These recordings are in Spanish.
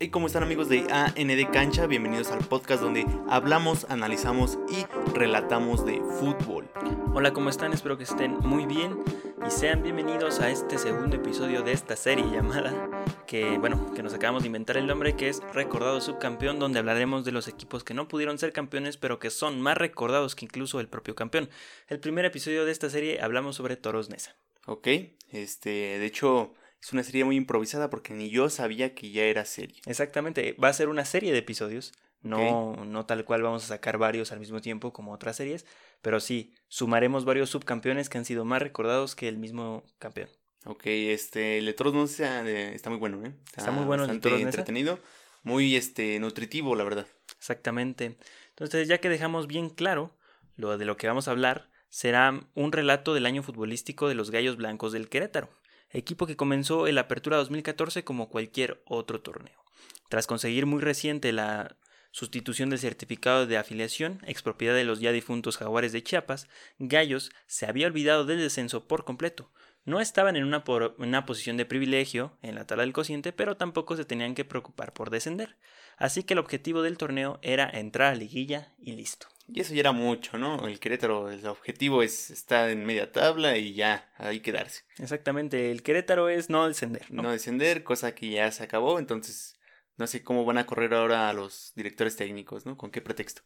Hey, ¿cómo están amigos de AND Cancha? Bienvenidos al podcast donde hablamos, analizamos y relatamos de fútbol. Hola, ¿cómo están? Espero que estén muy bien y sean bienvenidos a este segundo episodio de esta serie llamada, que bueno, que nos acabamos de inventar el nombre, que es Recordado Subcampeón, donde hablaremos de los equipos que no pudieron ser campeones, pero que son más recordados que incluso el propio campeón. El primer episodio de esta serie hablamos sobre Toros Nesa. Ok, este, de hecho es una serie muy improvisada porque ni yo sabía que ya era serie. Exactamente, va a ser una serie de episodios, no, no tal cual vamos a sacar varios al mismo tiempo como otras series, pero sí, sumaremos varios subcampeones que han sido más recordados que el mismo campeón. Ok, este, el de Toros está muy bueno, ¿eh? Está muy bueno el de entretenido, muy este, nutritivo, la verdad. Exactamente. Entonces, ya que dejamos bien claro lo de lo que vamos a hablar, será un relato del año futbolístico de los Gallos Blancos del Querétaro, equipo que comenzó en la Apertura 2014 como cualquier otro torneo. Tras conseguir muy reciente la sustitución del certificado de afiliación, expropiedad de los ya difuntos jaguares de Chiapas, Gallos se había olvidado del descenso por completo. No estaban en una, una posición de privilegio en la tabla del cociente, pero tampoco se tenían que preocupar por descender. Así que el objetivo del torneo era entrar a liguilla y listo. Y eso ya era mucho, ¿no? El Querétaro, el objetivo es estar en media tabla y ya, ahí quedarse. Exactamente, el Querétaro es no descender, ¿no? no descender, cosa que ya se acabó, entonces no sé cómo van a correr ahora a los directores técnicos, ¿no? ¿Con qué pretexto?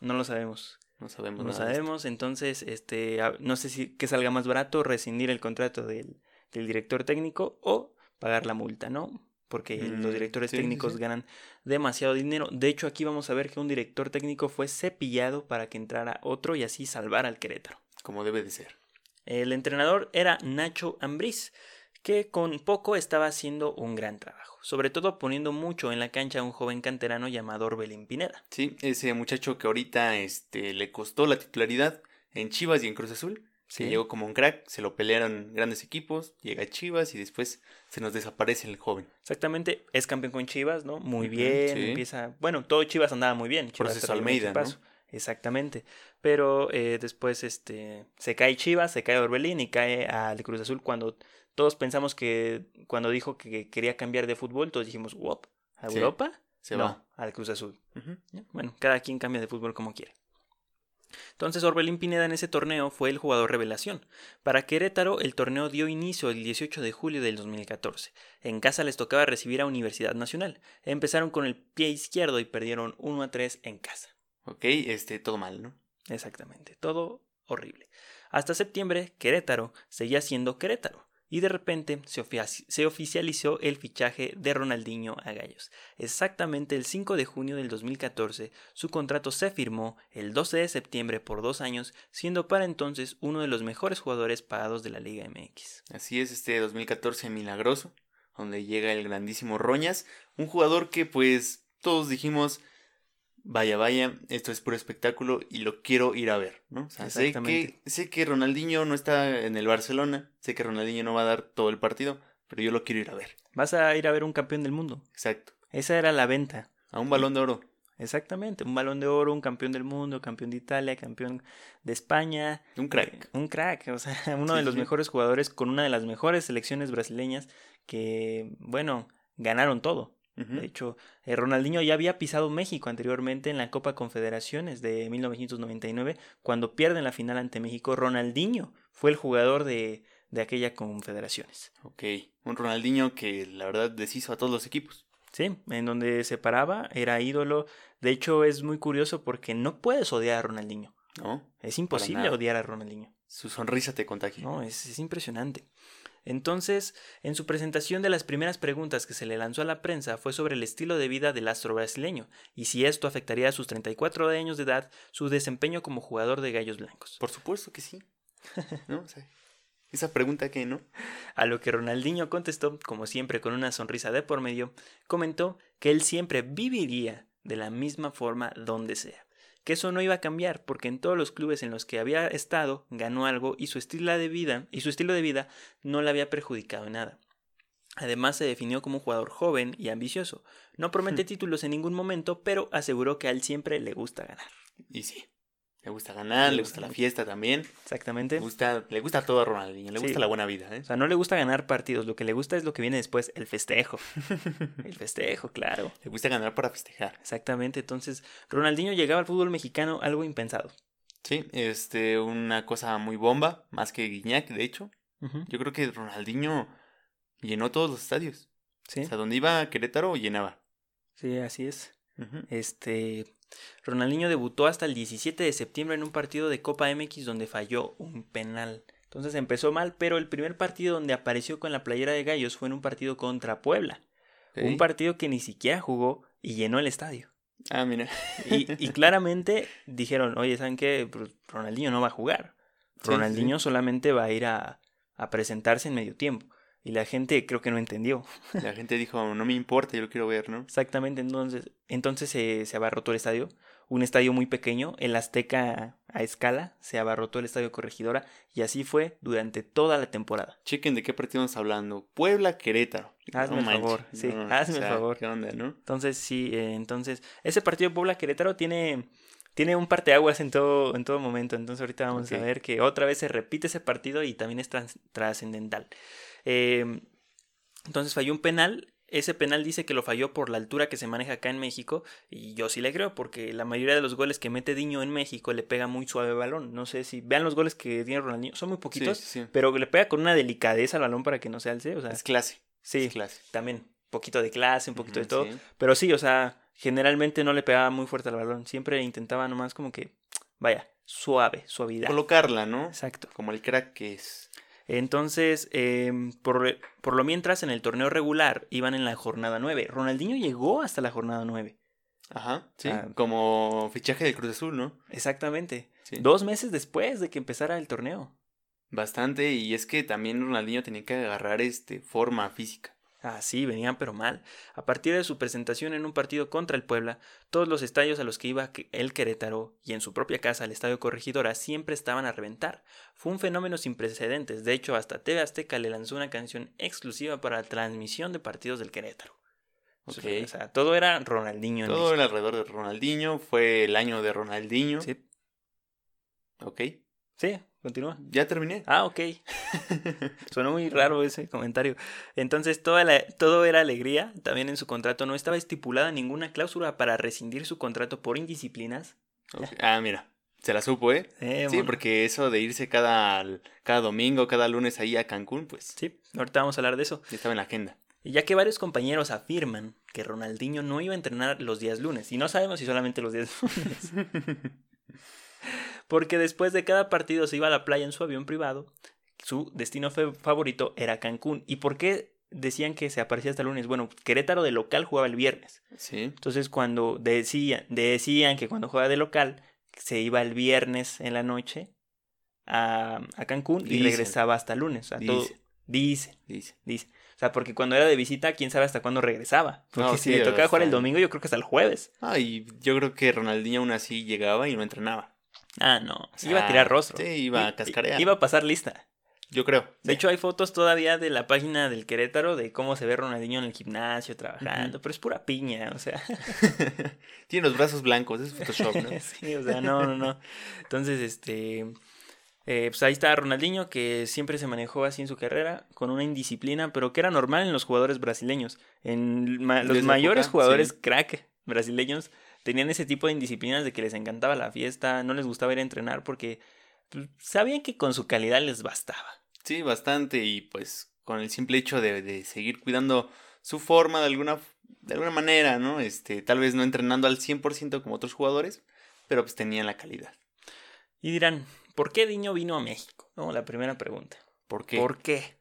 No lo sabemos. No sabemos. No nada sabemos, entonces, este, no sé si que salga más barato rescindir el contrato del, del director técnico o pagar la multa, ¿no? Porque Mm, los directores sí, sí, técnicos sí. ganan demasiado dinero. De hecho, aquí vamos a ver que un director técnico fue cepillado para que entrara otro y así salvar al Querétaro. Como debe de ser. El entrenador era Nacho Ambriz, que con poco estaba haciendo un gran trabajo, sobre todo poniendo mucho en la cancha a un joven canterano llamado Orbelín Pineda. Sí, ese muchacho que ahorita este, le costó la titularidad en Chivas y en Cruz Azul. Sí. Que llegó como un crack, se lo pelearon grandes equipos, llega a Chivas y después se nos desaparece el joven. Exactamente, es campeón con Chivas, ¿no? Muy bien, sí. empieza... Bueno, todo Chivas andaba muy bien. Chivas Proceso Almeida, ¿no? Exactamente. Pero eh, después este, se cae Chivas, se cae Orbelín y cae al Cruz Azul cuando todos pensamos que cuando dijo que quería cambiar de fútbol, todos dijimos, "Wop, ¿a Sí, Europa? Se no, va. al Cruz Azul. Bueno, cada quien cambia de fútbol como quiere. Entonces Orbelín Pineda en ese torneo fue el jugador revelación. Para Querétaro el torneo dio inicio el 18 de julio del 2014. En casa les tocaba recibir a Universidad Nacional. Empezaron con el pie izquierdo y perdieron 1 a 3 en casa. Ok, este, todo mal, ¿no? Exactamente, todo horrible. Hasta septiembre Querétaro seguía siendo Querétaro. Y de repente se, ofici- se oficializó el fichaje de Ronaldinho a Gallos. Exactamente el 5 de junio del 2014, su contrato se firmó el 12 de septiembre por dos años, siendo para entonces uno de los mejores jugadores pagados de la Liga MX. Así es, este 2014 milagroso, donde llega el grandísimo Roñas, un jugador que pues todos dijimos, vaya, vaya, esto es puro espectáculo y lo quiero ir a ver, ¿no? O sea, sé que, sé que Ronaldinho no está en el Barcelona, sé que Ronaldinho no va a dar todo el partido, pero yo lo quiero ir a ver. Vas a ir a ver un campeón del mundo. Exacto. Esa era la venta. A un balón de oro. Exactamente, un balón de oro, un campeón del mundo, campeón de Italia, campeón de España. Un crack. Eh, Un crack, o sea, uno Sí, de los sí. mejores jugadores con una de las mejores selecciones brasileñas que, bueno, ganaron todo. De hecho, eh, Ronaldinho ya había pisado México anteriormente en la Copa Confederaciones de 1999, cuando pierden la final ante México. Ronaldinho fue el jugador de, de aquella Confederaciones. Ok. Un Ronaldinho que la verdad deshizo a todos los equipos. Sí, en donde se paraba, era ídolo. De hecho, es muy curioso porque no puedes odiar a Ronaldinho. ¿No? Es imposible odiar a Ronaldinho. Su sonrisa te contagia. No, es, es impresionante. Entonces, en su presentación de las primeras preguntas que se le lanzó a la prensa fue sobre el estilo de vida del astro brasileño y si esto afectaría a sus 34 años de edad su desempeño como jugador de Gallos Blancos. Por supuesto que sí. ¿No? O sea, esa pregunta que, ¿no? A lo que Ronaldinho contestó, como siempre con una sonrisa de por medio, comentó que él siempre viviría de la misma forma donde sea. Que eso no iba a cambiar porque en todos los clubes en los que había estado ganó algo y su estilo de vida y su estilo de vida no le había perjudicado en nada. Además se definió como un jugador joven y ambicioso. No promete títulos en ningún momento, pero aseguró que a él siempre le gusta ganar. Y sí. Le gusta ganar, Le gusta la fiesta también. Exactamente. Le gusta, le gusta todo a Ronaldinho, le Sí. gusta la buena vida, ¿eh? O sea, no le gusta ganar partidos, lo que le gusta es lo que viene después, el festejo. el festejo, claro. Le gusta ganar para festejar. Exactamente. Entonces, Ronaldinho llegaba al fútbol mexicano algo impensado. Sí, este, una cosa muy bomba, más que Guiñac, de hecho. Yo creo que Ronaldinho llenó todos los estadios. Sí, O sea, donde iba Querétaro, llenaba. sí, así es. Este, Ronaldinho debutó hasta el 17 de septiembre en un partido de Copa MX donde falló un penal. Entonces empezó mal, pero el primer partido donde apareció con la playera de Gallos fue en un partido contra Puebla. Un partido que ni siquiera jugó y llenó el estadio. Ah, mira. Y, y claramente dijeron, oye, ¿saben qué? Pues, Ronaldinho no va a jugar. Sí, Ronaldinho solamente va a ir a, a presentarse en medio tiempo. Y la gente creo que no entendió. La gente dijo, no me importa, yo lo quiero ver, ¿no? Exactamente, entonces, entonces se, se abarrotó el estadio. Un estadio muy pequeño, el Azteca a escala, se abarrotó el estadio Corregidora. Y así fue durante toda la temporada. Chequen de qué partido estamos hablando. Puebla, Querétaro. Hazme el favor, sí, hazme el favor. ¿Qué onda, no? Entonces, sí, eh, entonces, ese partido de Puebla Querétaro tiene, tiene un parteaguas en todo, en todo momento. Entonces, ahorita vamos a ver que otra vez se repite ese partido y también es trascendental. Eh, entonces, falló un penal. Ese penal dice que lo falló por la altura que se maneja acá en México. Y yo sí le creo, porque la mayoría de los goles que mete Diño en México le pega muy suave balón. No sé si vean los goles que tiene Ronaldinho, son muy poquitos, Sí, sí, sí. pero le pega con una delicadeza al balón para que no se alce. O sea, Es clase. sí, Es clase. también un poquito de clase, un poquito de todo. sí. Pero sí, o sea, generalmente no le pegaba muy fuerte al balón. Siempre intentaba nomás como que, vaya, suave, suavidad. Colocarla, ¿no? Exacto. Como el crack que es. Entonces, em, por, por lo mientras, en el torneo regular iban en la jornada 9. Ronaldinho llegó hasta la jornada 9. Ajá, sí. Ah. Como fichaje del Cruz Azul, ¿no? Exactamente. Sí. Dos meses después de que empezara el torneo. Bastante, y es que también Ronaldinho tenía que agarrar este forma física. Ah, sí, venían pero mal. A partir de su presentación en un partido contra el Puebla, todos los estadios a los que iba el Querétaro y en su propia casa, el Estadio Corregidora, siempre estaban a reventar. Fue un fenómeno sin precedentes. De hecho, hasta TV Azteca le lanzó una canción exclusiva para la transmisión de partidos del Querétaro. Ok. O sea, todo era Ronaldinho en Todo México. era alrededor de Ronaldinho, fue el año de Ronaldinho. Sí, Ok, sí, continúa. ya terminé. Ah, ok. Sonó muy raro ese comentario. Entonces, toda la- todo era alegría. También en su contrato no estaba estipulada ninguna cláusula para rescindir su contrato por indisciplinas. Ah, mira, se la supo, ¿eh? Eh, Sí, porque eso de irse cada, cada domingo, cada lunes ahí a Cancún, pues Sí, ahorita vamos a hablar de eso. ya estaba en la agenda. Y ya que varios compañeros afirman que Ronaldinho no iba a entrenar los días lunes, y no sabemos si solamente los días lunes, porque después de cada partido se iba a la playa en su avión privado, su destino favorito era Cancún. ¿Y por qué decían que se aparecía hasta el lunes? Bueno, Querétaro de local jugaba el viernes. Sí, Entonces cuando decían, decían que cuando juega de local se iba el viernes en la noche a, a Cancún y Dicen. regresaba hasta el lunes. O sea, todo, Dicen. dicen, dice. dicen. O sea, porque cuando era de visita, quién sabe hasta cuándo regresaba. Porque No, si sí, le tocaba jugar el domingo, yo creo que hasta el jueves. Ah, y yo creo que Ronaldinho aún así llegaba y no entrenaba. Ah, no. iba a tirar rostro. sí, iba a cascarear. Iba a pasar lista. Yo creo. De sí. hecho, hay fotos todavía de la página del Querétaro de cómo se ve Ronaldinho en el gimnasio trabajando, pero es pura piña, o sea. Tiene los brazos blancos, es Photoshop, ¿no? sí, o sea, no, no, no. Entonces, este. eh, pues ahí está Ronaldinho, que siempre se manejó así en su carrera, con una indisciplina, pero que era normal en los jugadores brasileños. En ma- los mayores época, jugadores sí. crack brasileños tenían ese tipo de indisciplinas de que les encantaba la fiesta, no les gustaba ir a entrenar porque pues, sabían que con su calidad les bastaba. Sí, bastante. Y pues con el simple hecho de, de seguir cuidando su forma de alguna, de alguna manera, ¿no? Este, tal vez no entrenando al 100% como otros jugadores, pero pues tenían la calidad. Y dirán, ¿por qué Diño vino a México? No, la primera pregunta. ¿Por qué? ¿Por qué?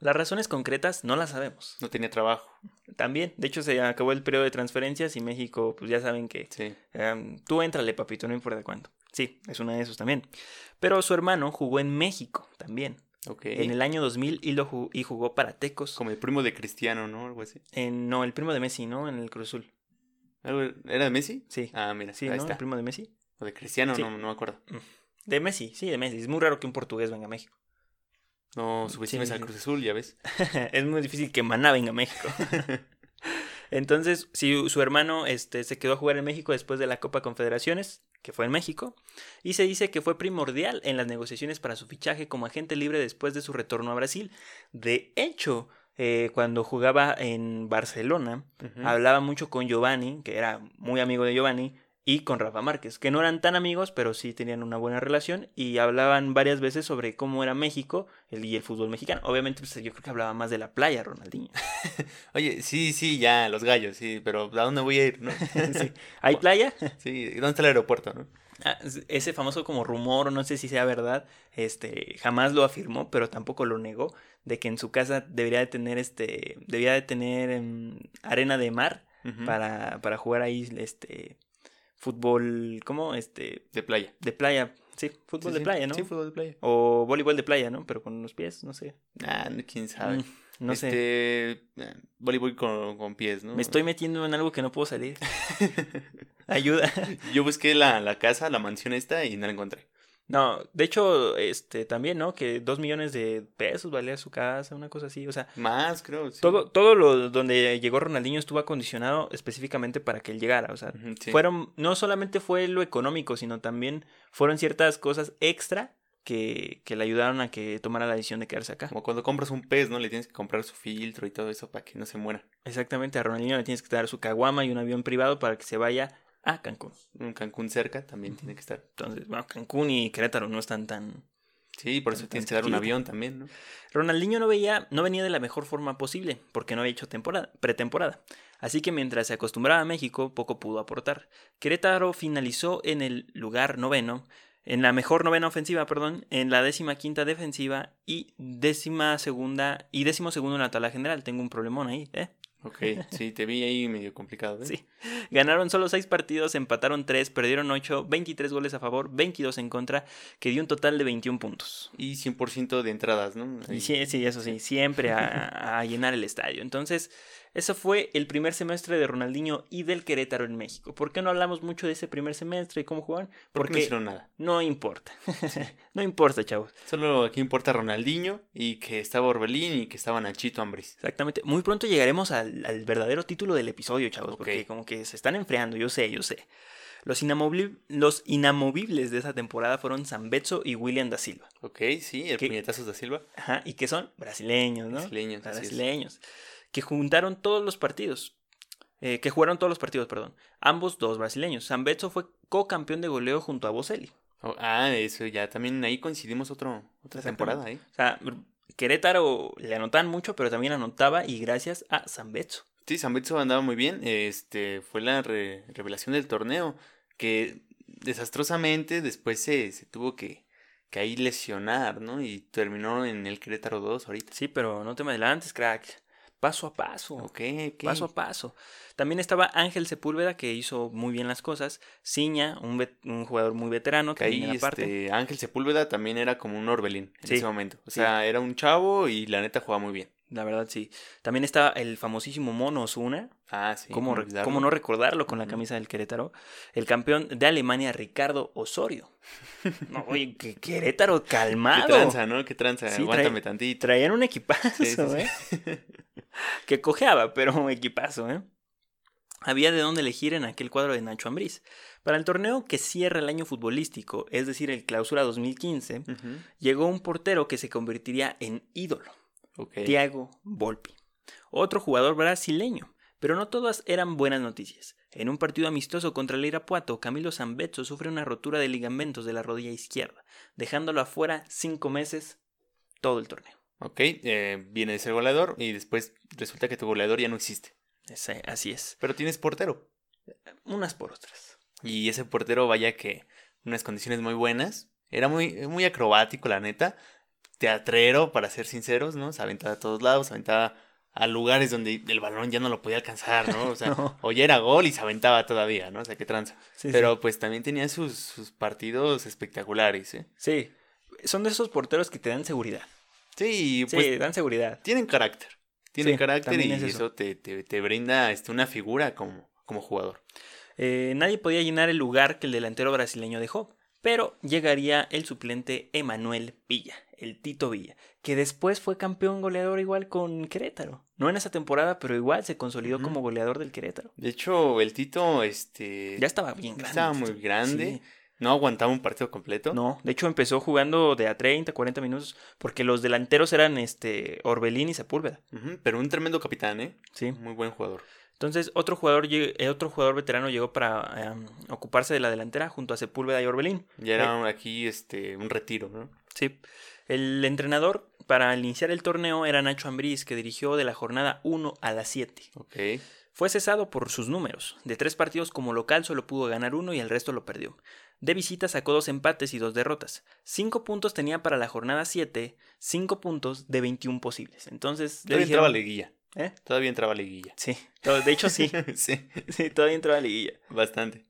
Las razones concretas no las sabemos. No tenía trabajo. También, de hecho, se acabó el periodo de transferencias y México, pues ya saben que Sí. em, tú éntrale, papito, no importa cuánto. Sí, es una de esos también. Pero su hermano jugó en México también, Ok. en el año 2000 y, lo ju- y jugó para Tecos. Como el primo de Cristiano, ¿no? Algo así. En, no, el primo de Messi, ¿no? En el Cruz Azul. ¿Algo- ¿Era de Messi? Sí. Ah, mira, Sí, ahí ¿no? está. El primo de Messi. O de Cristiano, Sí. no, no me acuerdo. De Messi, sí, de Messi. Es muy raro que un portugués venga a México. No subestimes Sí. al Cruz Azul, ya ves. es muy difícil que Maná venga a México. Entonces, si su hermano este, se quedó a jugar en México después de la Copa Confederaciones, que fue en México, y se dice que fue primordial en las negociaciones para su fichaje como agente libre después de su retorno a Brasil. De hecho, eh, cuando jugaba en Barcelona, hablaba mucho con Giovanni, que era muy amigo de Giovanni, y con Rafa Márquez, que no eran tan amigos, pero sí tenían una buena relación y hablaban varias veces sobre cómo era México y el fútbol mexicano. Obviamente, pues, yo creo que hablaba más de la playa, Ronaldinho. Oye, sí, sí, ya, los gallos, sí, pero ¿a dónde voy a ir? No? ¿Hay playa? Sí, ¿dónde está el aeropuerto? No? Ah, ese famoso como rumor, no sé si sea verdad, este, jamás lo afirmó, pero tampoco lo negó, de que en su casa debería de tener, este, debería de tener em, arena de mar para, para jugar ahí, este, fútbol, ¿cómo? Este... De playa. De playa, sí, fútbol de playa, ¿no? Sí, fútbol de playa. O voleibol de playa, ¿no? Pero con los pies, no sé. Ah, quién sabe. Mm, no sé. Este, eh, voleibol con, con, pies, ¿no? Me estoy metiendo en algo que no puedo salir. Ayuda. Yo busqué la, la casa, la mansión esta y no la encontré. No, de hecho, este también, ¿no? Que dos millones de pesos valía su casa, una cosa así, o sea. Más, creo. Todo, todo lo donde llegó Ronaldinho estuvo acondicionado específicamente para que él llegara. O sea, fueron, no solamente fue lo económico, sino también fueron ciertas cosas extra que, que, le ayudaron a que tomara la decisión de quedarse acá. Como cuando compras un pez, ¿no? Le tienes que comprar su filtro y todo eso para que no se muera. Exactamente, a Ronaldinho le tienes que dar su caguama y un avión privado para que se vaya Ah, Cancún. Cancún cerca también tiene que estar. Entonces, bueno, Cancún y Querétaro no están tan. Sí, por eso tienes que dar un avión también, ¿no? Ronaldinho no veía, no venía de la mejor forma posible, porque no había hecho temporada, pretemporada. Así que mientras se acostumbraba a México, poco pudo aportar. Querétaro finalizó en el lugar noveno, en la mejor novena ofensiva, perdón, en la décima quinta defensiva y décima segunda y décimo segundo en la tabla general. Tengo un problemón ahí, ¿eh? Ok, sí, te vi ahí medio complicado. ¿eh? Sí. Ganaron solo seis partidos, empataron tres, perdieron ocho, 23 goles a favor, 22 en contra, que dio un total de 21 puntos. Y 100% de entradas, ¿no? Sí, sí, eso sí, siempre a, a llenar el estadio. Entonces, eso fue el primer semestre de Ronaldinho y del Querétaro en México. ¿Por qué no hablamos mucho de ese primer semestre y cómo jugaban? Porque no hicieron nada. No importa. no importa, chavos. Solo aquí importa Ronaldinho y que estaba Orbelín y que estaba Nachito Ambris. Exactamente. Muy pronto llegaremos al, verdadero título del episodio, chavos. Porque como que se están enfriando, yo sé, yo sé. Los, los, inamovibles de esa temporada fueron Zambetso y William da Silva. Ok, sí, el puñetazos da Silva. Ajá, y que son brasileños, ¿no? Brasileños, brasileños que juntaron todos los partidos. Eh, que jugaron todos los partidos, perdón. Ambos dos brasileños. Betso fue co-campeón de goleo junto a Boselli. Oh, ah, eso ya también ahí coincidimos otro, otra temporada. ¿eh? O sea, Querétaro le anotaban mucho, pero también anotaba y gracias a Betso. Sí, Betso andaba muy bien. Este fue la revelación del torneo que desastrosamente después se, se tuvo que, que ahí lesionar, ¿no? Y terminó en el Querétaro 2 ahorita. Sí, pero no te me adelantes, crack paso a paso. Ok, Paso a paso. También estaba Ángel Sepúlveda, que hizo muy bien las cosas. Ciña, un, un jugador muy veterano. Que ahí, este, Ángel Sepúlveda también era como un Orbelín en ese momento. O sea, era un chavo y la neta jugaba muy bien. La verdad, sí. También estaba el famosísimo Mono Osuna. Ah, sí. ¿Cómo, ¿Cómo, no recordarlo con la camisa del Querétaro? El campeón de Alemania, Ricardo Osorio. no, oye, que Querétaro calmado. Qué tranza, ¿no? Qué tranza. Aguántame tantito. Traían un equipazo, ¿eh? que cojeaba, pero un equipazo, ¿eh? Había de dónde elegir en aquel cuadro de Nacho Ambriz. Para el torneo que cierra el año futbolístico, es decir, el Clausura 2015, llegó un portero que se convertiría en ídolo. Thiago Volpi. Otro jugador brasileño. Pero no todas eran buenas noticias. En un partido amistoso contra el Irapuato, Camilo Zambetso sufre una rotura de ligamentos de la rodilla izquierda, dejándolo afuera cinco meses todo el torneo. Ok, eh, viene de ser goleador y después resulta que tu goleador ya no existe. así es. Pero tienes portero. Unas por otras. Y ese portero, vaya que unas condiciones muy buenas. Era muy, muy acrobático, la neta. Teatrero, para ser sinceros, ¿no? Se aventaba a todos lados, se aventaba a lugares donde el balón ya no lo podía alcanzar, ¿no? O sea, o ya era gol y se aventaba todavía, ¿no? O sea, qué tranza. Pero pues también tenía sus, sus partidos espectaculares, ¿eh? Sí. Son de esos porteros que te dan seguridad. Sí, pues. dan seguridad. Tienen carácter. Tienen carácter y eso, te, te, brinda este, una figura como, como jugador. Eh, nadie podía llenar el lugar que el delantero brasileño dejó, pero llegaría el suplente Emanuel Villa. El Tito Villa, que después fue campeón goleador igual con Querétaro. No en esa temporada, pero igual se consolidó como goleador del Querétaro. De hecho, el Tito, este. Ya estaba bien grande. Estaba muy grande. Sí. No aguantaba un partido completo. No, de hecho empezó jugando de a 30, 40 minutos, porque los delanteros eran este Orbelín y Sepúlveda. Pero un tremendo capitán, ¿eh? Sí. Muy buen jugador. Entonces, otro jugador, eh, otro jugador veterano llegó para em, ocuparse de la delantera junto a Sepúlveda y Orbelín. Ya era aquí este un retiro, ¿no? Sí. El entrenador para iniciar el torneo era Nacho Ambriz, que dirigió de la jornada 1 a la 7. Ok. Fue cesado por sus números. De tres partidos como local solo pudo ganar uno y el resto lo perdió. De visita sacó dos empates y dos derrotas. Cinco puntos tenía para la jornada 7, cinco puntos de 21 posibles. Entonces, le Todavía entraba dijeron... liguilla. ¿Eh? Todavía entraba liguilla. Sí, de hecho sí, sí, sí, todavía entraba liguilla. bastante.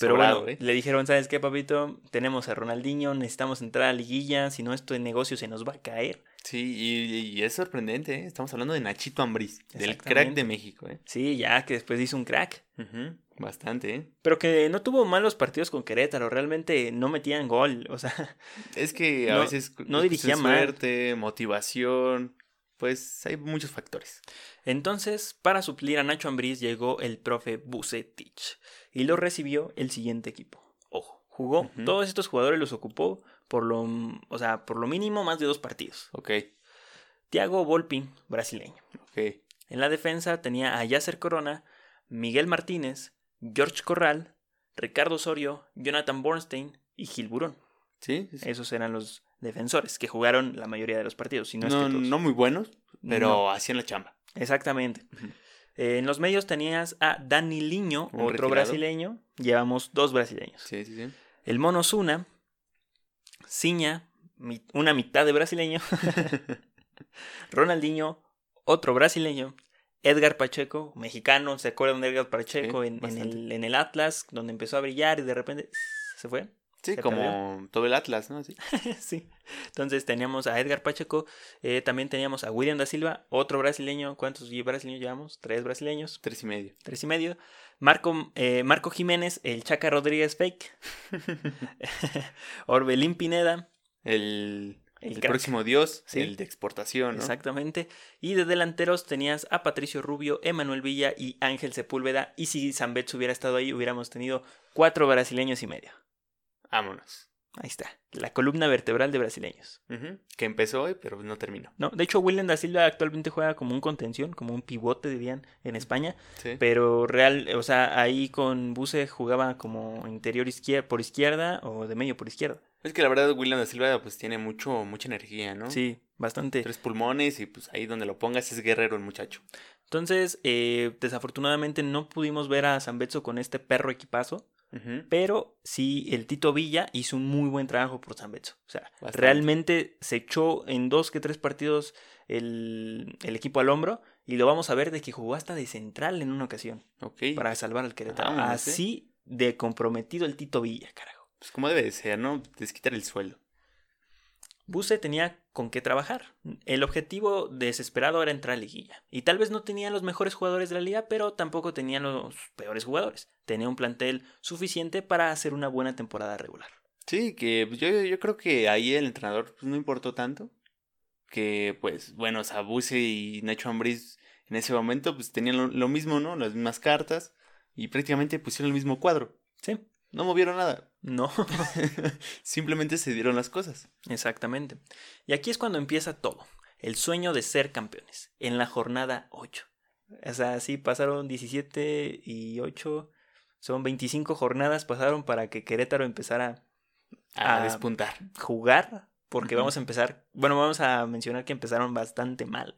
Pero Sobrado, bueno, ¿eh? le dijeron, ¿sabes qué, papito? Tenemos a Ronaldinho, necesitamos entrar a liguilla, si no esto de negocio se nos va a caer. Sí, y, y es sorprendente, ¿eh? Estamos hablando de Nachito Ambriz, del crack de México, ¿eh? Sí, ya que después hizo un crack. Bastante, ¿eh? Pero que no tuvo malos partidos con Querétaro, realmente no metían gol, o sea, Es que a No- veces no dirigía mal. suerte, motivación, pues hay muchos factores. Entonces, para suplir a Nacho Ambriz llegó el profe Bucetich y lo recibió el siguiente equipo. Ojo, jugó, todos estos jugadores los ocupó por lo, o sea, por lo mínimo más de dos partidos. Ok, Thiago Volpi, brasileño. ok. En la defensa tenía a Yasser Corona, Miguel Martínez, George Corral, Ricardo Osorio, Jonathan Bornstein y Gil Burón. Sí, sí, sí. Esos eran los defensores que jugaron la mayoría de los partidos. Si no, es que todos. no muy buenos, pero No. hacían la chamba. Exactamente. Eh, en los medios tenías a Dani Liño, Un otro retirado. brasileño. Llevamos dos brasileños. Sí, sí, sí. El Mono Zuna, Ciña, mi- una mitad de brasileño. Ronaldinho, otro brasileño. Edgar Pacheco, mexicano, ¿se acuerdan de Edgar Pacheco Sí, en, en bastante. el, en el Atlas, donde empezó a brillar y de repente se fue? Sí, como todo el Atlas, ¿no? Sí. sí. Entonces teníamos a Edgar Pacheco, eh, también teníamos a William da Silva, otro brasileño. ¿Cuántos brasileños llevamos? Tres brasileños, Tres y medio. tres y medio. Marco, eh, Marco Jiménez, el Chaca Rodríguez Fake. Orbelín Pineda, El, El próximo dios, Sí. el de exportación, ¿no? exactamente. Y de delanteros tenías a Patricio Rubio, Emanuel Villa y Ángel Sepúlveda. Y si Zambetz hubiera estado ahí, hubiéramos tenido cuatro brasileños y medio. Vámonos. Ahí está, la columna vertebral de brasileños. Que empezó hoy, pero no terminó. No, de hecho, William da Silva actualmente juega como un contención, como un pivote, dirían, en España. Sí. Pero real, o sea, ahí con Buse jugaba como interior izquierda, por izquierda o de medio por izquierda. Es que la verdad William da Silva pues tiene mucho, mucha energía, ¿no? Sí, bastante. Tres pulmones y pues ahí donde lo pongas es guerrero el muchacho. Entonces, eh, desafortunadamente no pudimos ver a Zambetso con este perro equipazo, Pero sí el Tito Villa hizo un muy buen trabajo por Zambetso. O sea, Bastante. realmente se echó en dos que tres partidos el, el equipo al hombro y lo vamos a ver de que jugó hasta de central en una ocasión para salvar al Querétaro. ¿eh? Así de comprometido el Tito Villa, carajo. Pues como debe de ser, ¿no? Desquitar el sueldo. Buse tenía con qué trabajar. El objetivo desesperado era entrar a liguilla. Y tal vez no tenía los mejores jugadores de la liga, pero tampoco tenía los peores jugadores. Tenía un plantel suficiente para hacer una buena temporada regular. Sí, que pues, yo, yo creo que ahí el entrenador pues, no importó tanto. Que pues, bueno, Sabuse y Nacho Ambriz en ese momento pues tenían lo, lo mismo, ¿no? Las mismas cartas. Y prácticamente pusieron el mismo cuadro. Sí, No movieron nada. No, Simplemente se dieron las cosas. exactamente. Y aquí es cuando empieza todo. El sueño de ser campeones. En la jornada 8. O sea, sí, pasaron 17 y 8. Son 25 jornadas pasaron para que Querétaro empezara A Ah, despuntar. jugar, porque vamos a empezar, bueno, vamos a mencionar que empezaron bastante mal.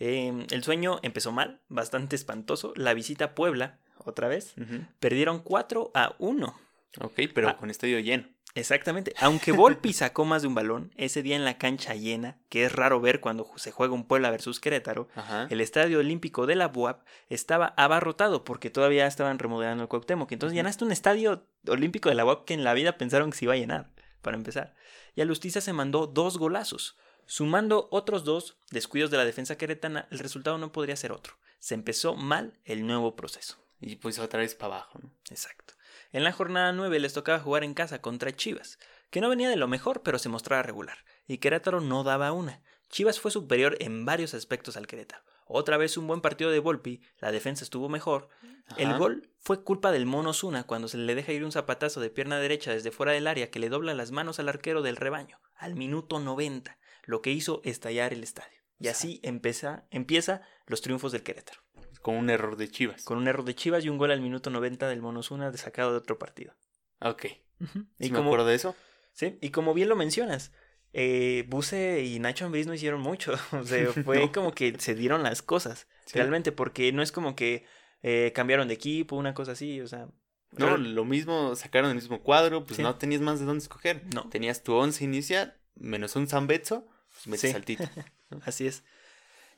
Eh, el sueño empezó mal, bastante espantoso. La visita a Puebla, otra vez, perdieron 4 a 1. Ok, pero Ah. con estadio lleno. Exactamente. Aunque Volpi sacó más de un balón, ese día en la cancha llena, que es raro ver cuando se juega un Puebla versus Querétaro, Ajá. el estadio olímpico de la BUAP estaba abarrotado porque todavía estaban remodelando el Cuauhtémoc. Entonces llenaste un estadio olímpico de la BUAP que en la vida pensaron que se iba a llenar, para empezar. Y Alustiza se mandó dos golazos. Sumando otros dos descuidos de la defensa queretana, el resultado no podría ser otro. Se empezó mal el nuevo proceso. Y pues otra vez para abajo, ¿no? Exacto. En la jornada 9 les tocaba jugar en casa contra Chivas, que no venía de lo mejor, pero se mostraba regular. y Querétaro no daba una. Chivas fue superior en varios aspectos al Querétaro. Otra vez un buen partido de Volpi, la defensa estuvo mejor. El gol fue culpa del Mono Zuna cuando se le deja ir un zapatazo de pierna derecha desde fuera del área que le dobla las manos al arquero del rebaño, al minuto 90, lo que hizo estallar el estadio. Y así empieza, empieza los triunfos del Querétaro, Con un error de Chivas. con un error de Chivas y un gol al minuto 90 del Mono Zuna de sacado de otro partido. Ok. Y ¿Sí me como, acuerdo de eso? sí, y como bien lo mencionas, eh, Buse y Nacho Ambriz no hicieron mucho. O sea, fue No. como que se dieron las cosas, Sí. realmente, porque no es como que eh, cambiaron de equipo, una cosa así, o sea. No, real- lo mismo, sacaron el mismo cuadro, pues Sí. no tenías más de dónde escoger. No. Tenías tu once inicial, menos un Zambetso, pues metes Sí. al Tito. Así es.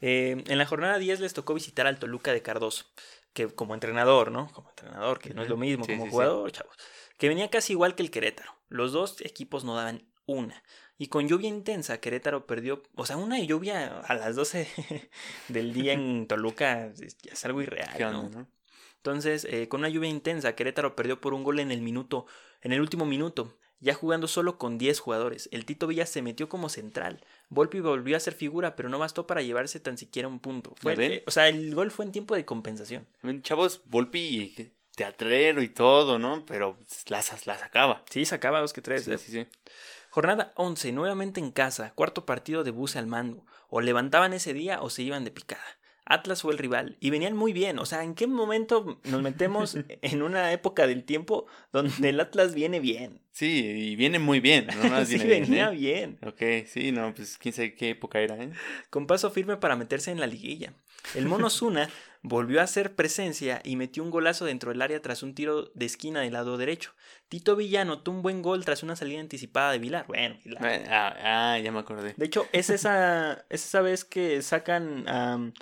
Eh, en la jornada 10 les tocó visitar al Toluca de Cardoso, que como entrenador, ¿no? Como entrenador, que no es lo mismo, Sí, como sí, sí. jugador, chavos. Que venía casi igual que el Querétaro. Los dos equipos no daban una. Y con lluvia intensa, Querétaro perdió, o sea, una lluvia a las 12 del día en Toluca es, algo irreal, ¿Qué ¿no? onda, no? Entonces, eh, con una lluvia intensa, Querétaro perdió por un gol en el minuto, en el último minuto, ya jugando solo con 10 jugadores. El Tito Villa se metió como central. Volpi volvió a ser figura, pero no bastó para llevarse tan siquiera un punto. Fue, eh, o sea, el gol fue en tiempo de compensación. Chavos, Volpi, teatrero y todo, ¿no? Pero la, la sacaba. Sí, sacaba dos que tres. Sí, eh. sí, sí. Jornada 11, nuevamente en casa, cuarto partido de Buse al mando. O levantaban ese día o se iban de picada. Atlas fue el rival y venían muy bien. O sea, ¿en qué momento nos metemos en una época del tiempo donde el Atlas viene bien? Sí, y viene muy bien, ¿no? Más sí, viene bien, venía ¿eh? bien. Ok, sí, no, pues quién sabe qué época era, ¿eh? Con paso firme para meterse en la liguilla. El Mono Zuna volvió a hacer presencia y metió un golazo dentro del área tras un tiro de esquina del lado derecho. Tito Villa anotó un buen gol tras una salida anticipada de Vilar. Bueno, Vilar. Ah, ah, ya me acordé. De hecho, es esa, es esa vez que sacan am,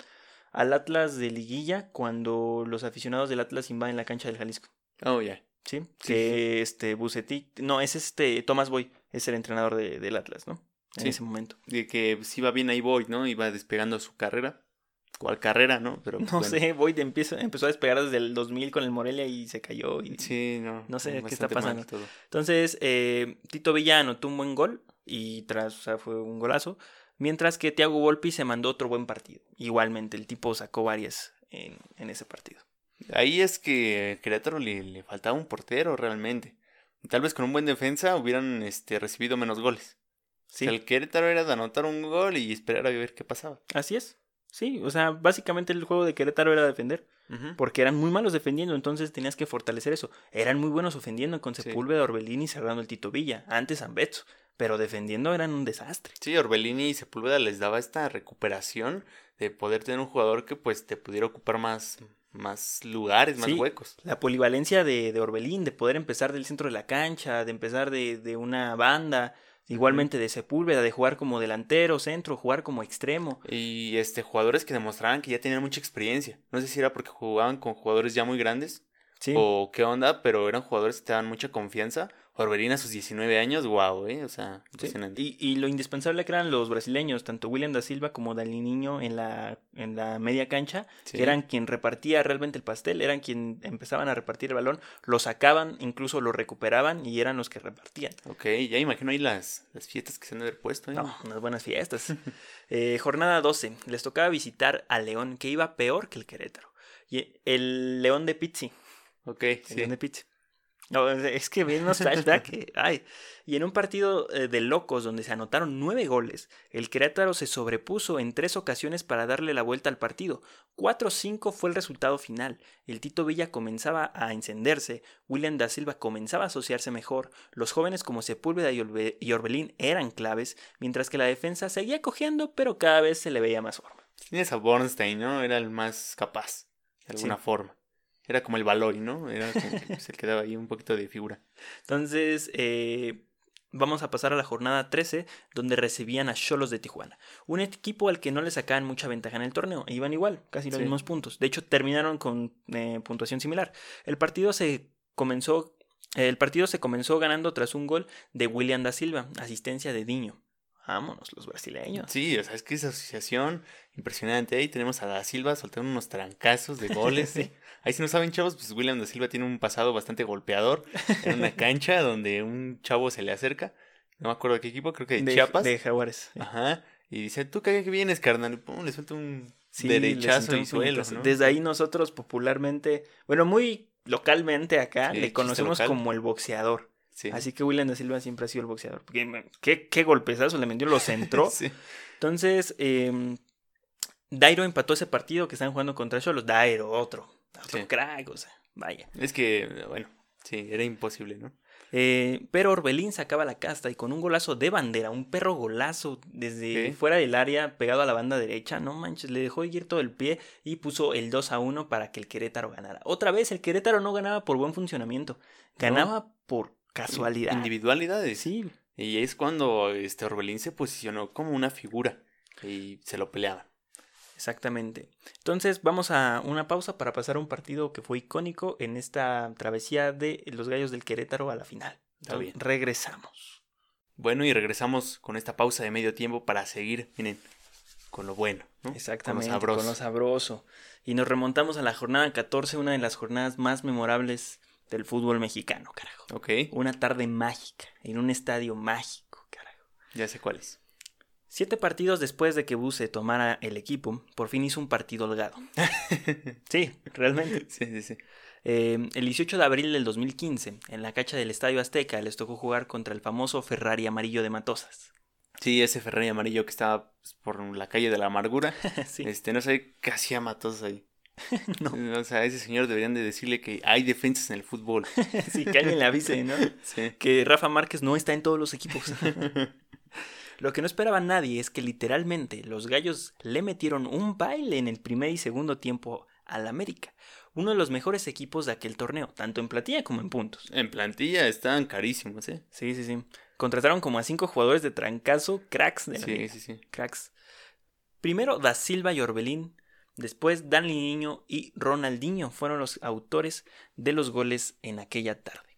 al Atlas de liguilla cuando los aficionados del Atlas invaden la cancha del Jalisco. Oh, ya. ¿Sí? Sí, que este Bucetich, no, es este Tomás Boy, es el entrenador de- del Atlas, ¿no? En Sí. ese momento. De que pues, iba bien ahí Boyd, ¿no? Iba despegando su carrera. ¿Cuál carrera, no? Pero, pues, No bueno. sé, Boyd empezó, empezó a despegar desde el 2000 con el Morelia y se cayó. Y... Sí, no. No sé qué está pasando. todo. Entonces, eh, Tito Villa anotó un buen gol y tras, o sea, fue un golazo. Mientras que Thiago Volpi se mandó otro buen partido. Igualmente, el tipo sacó varias en, en ese partido. Ahí es que Querétaro le, le faltaba un portero realmente. Tal vez con un buen defensa hubieran este, recibido menos goles. Sí, O sea, el Querétaro era de anotar un gol y esperar a ver qué pasaba. así es. Sí, o sea, básicamente el juego de Querétaro era defender. Porque eran muy malos defendiendo, entonces tenías que fortalecer eso. Eran muy buenos ofendiendo con. Sepúlveda, Orbelín y cerrando el Tito Villa. Antes Ambetso. Pero defendiendo eran un desastre. Sí, Orbelini y Sepúlveda les daba esta recuperación de poder tener un jugador que pues te pudiera ocupar más, más lugares, más Sí. huecos. La polivalencia de, de Orbelín, de poder empezar del centro de la cancha, de empezar de, de una banda, igualmente de Sepúlveda, de jugar como delantero, centro, jugar como extremo. Y este jugadores que demostraban que ya tenían mucha experiencia. No sé si era porque jugaban con jugadores ya muy grandes Sí, o qué onda, pero eran jugadores que te daban mucha confianza. Orbelín a sus 19 años, wow, eh, o sea, sí. impresionante. Y, y lo indispensable que eran los brasileños, tanto William da Silva como Dani Niño en la, en la media cancha, Sí. que eran quien repartía realmente el pastel, eran quien empezaban a repartir el balón, lo sacaban, incluso lo recuperaban y eran los que repartían. Ok, ya imagino ahí las, las fiestas que se han de haber puesto. ¿eh? No, unas buenas fiestas. Eh, jornada 12. Les tocaba visitar a León, que iba peor que el Querétaro. Y el León de Pizzi. Ok, El sí. León de Pizzi. No, es que viene unos flashbacks. que- ay. Y en un partido eh, de locos donde se anotaron nueve goles, el Querétaro se sobrepuso en tres ocasiones para darle la vuelta al partido. 4-5 fue el resultado final. El Tito Villa comenzaba a encenderse, William da Silva comenzaba a asociarse mejor, los jóvenes como Sepúlveda y, Orbelín eran claves, mientras que la defensa seguía cojeando, pero cada vez se le veía más forma. Tienes a Bornstein, ¿no? Era el más capaz, de alguna Sí. forma. Era como el Baloy, ¿no? Era que pues, se quedaba ahí un poquito de figura. Entonces, eh, vamos a pasar a la jornada 13, donde recibían a Cholos de Tijuana. Un equipo al que no le sacaban mucha ventaja en el torneo. e Iban igual, casi los Sí. mismos puntos. De hecho, terminaron con eh, puntuación similar. El partido se comenzó. El partido se comenzó ganando tras un gol de William da Silva, asistencia de Diño. Vámonos, los brasileños. Sí, o sea, es que esa asociación impresionante. Ahí tenemos a Da Silva soltando unos trancazos de goles. Sí. Ahí si no saben, chavos, pues William Da Silva tiene un pasado bastante golpeador en una cancha donde un chavo se le acerca no me acuerdo de qué equipo, creo que de, de Chiapas. De Jaguares. sí. Ajá. Y dice, ¿tú qué vienes, carnal? Y pum, le suelta un Sí, derechazo y suelo. Desde ahí nosotros popularmente, bueno, muy localmente acá, le conocemos local. como el boxeador. Sí. Así que William da Silva siempre ha sido el boxeador. Porque, man, ¿qué, qué golpezazo le metió, lo centró. Sí. Entonces, eh, Dairo empató ese partido que están jugando contra Cholos. Dairo, otro. Otro Sí. crack, o sea, vaya. Es que, bueno, sí, era imposible, ¿no? Eh, pero Orbelín sacaba la casta y con un golazo de bandera, un perro golazo desde fuera del área, pegado a la banda derecha, no manches, le dejó ir todo el pie y puso el 2 a 1 para que el Querétaro ganara. Otra vez, el Querétaro no ganaba por buen funcionamiento, ganaba por casualidad. Individualidades. Sí, Y es cuando este Orbelín se posicionó como una figura y se lo peleaban. exactamente. Entonces, vamos a una pausa para pasar a un partido que fue icónico en esta travesía de los gallos del Querétaro a la final. Está bien. Regresamos. Bueno, y regresamos con esta pausa de medio tiempo para seguir, miren, con lo bueno, ¿no? Exactamente, Con lo sabroso. con lo sabroso. Y nos remontamos a la jornada 14, una de las jornadas más memorables del fútbol mexicano, carajo. Ok, Una tarde mágica, en un estadio mágico, carajo. ya sé cuál es. Siete partidos después de que Buse tomara el equipo, por fin hizo un partido holgado. Sí, realmente. sí, sí, sí. Eh, el 18 de abril del 2015, en la cancha del Estadio Azteca, les tocó jugar contra el famoso Ferrari amarillo de Matosas. Sí, ese Ferrari amarillo que estaba pues, por la calle de la amargura. sí, Este, no sé qué hacía Matos ahí. no, O sea, a ese señor deberían de decirle que hay defensas en el fútbol. sí, que alguien le avise, ¿no? Sí. que Rafa Márquez no está en todos los equipos. Lo que no esperaba nadie es que literalmente los gallos le metieron un baile en el primer y segundo tiempo al América, uno de los mejores equipos de aquel torneo, tanto en platilla como en puntos. En plantilla estaban carísimos, ¿eh? Sí, sí, sí. Contrataron como a cinco jugadores de trancazo, cracks de la Sí, liga. sí, sí. Cracks. Primero Da Silva y Orbelín, después Dani Niño y Ronaldinho fueron los autores de los goles en aquella tarde.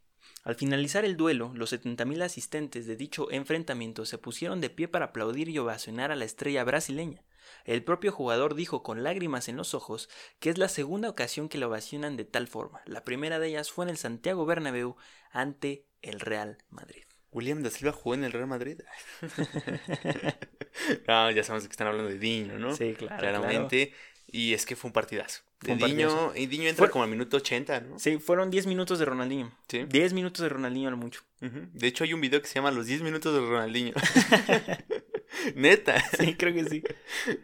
Al finalizar el duelo, los 70.000 asistentes de dicho enfrentamiento se pusieron de pie para aplaudir y ovacionar a la estrella brasileña. El propio jugador dijo con lágrimas en los ojos que es la segunda ocasión que lo ovacionan de tal forma. La primera de ellas fue en el Santiago Bernabéu ante el Real Madrid. William da Silva jugó en el Real Madrid. no, ya sabemos que están hablando de Diño, ¿no? Sí, claro. Claramente. Y es que fue un partidazo. De un Diño, y Diño entra Fue- como al minuto 80, ¿no? Sí, fueron 10 minutos de Ronaldinho. Sí. 10 minutos de Ronaldinho a lo mucho. De hecho, hay un video que se llama Los 10 minutos de Ronaldinho. Neta. Sí, creo que sí.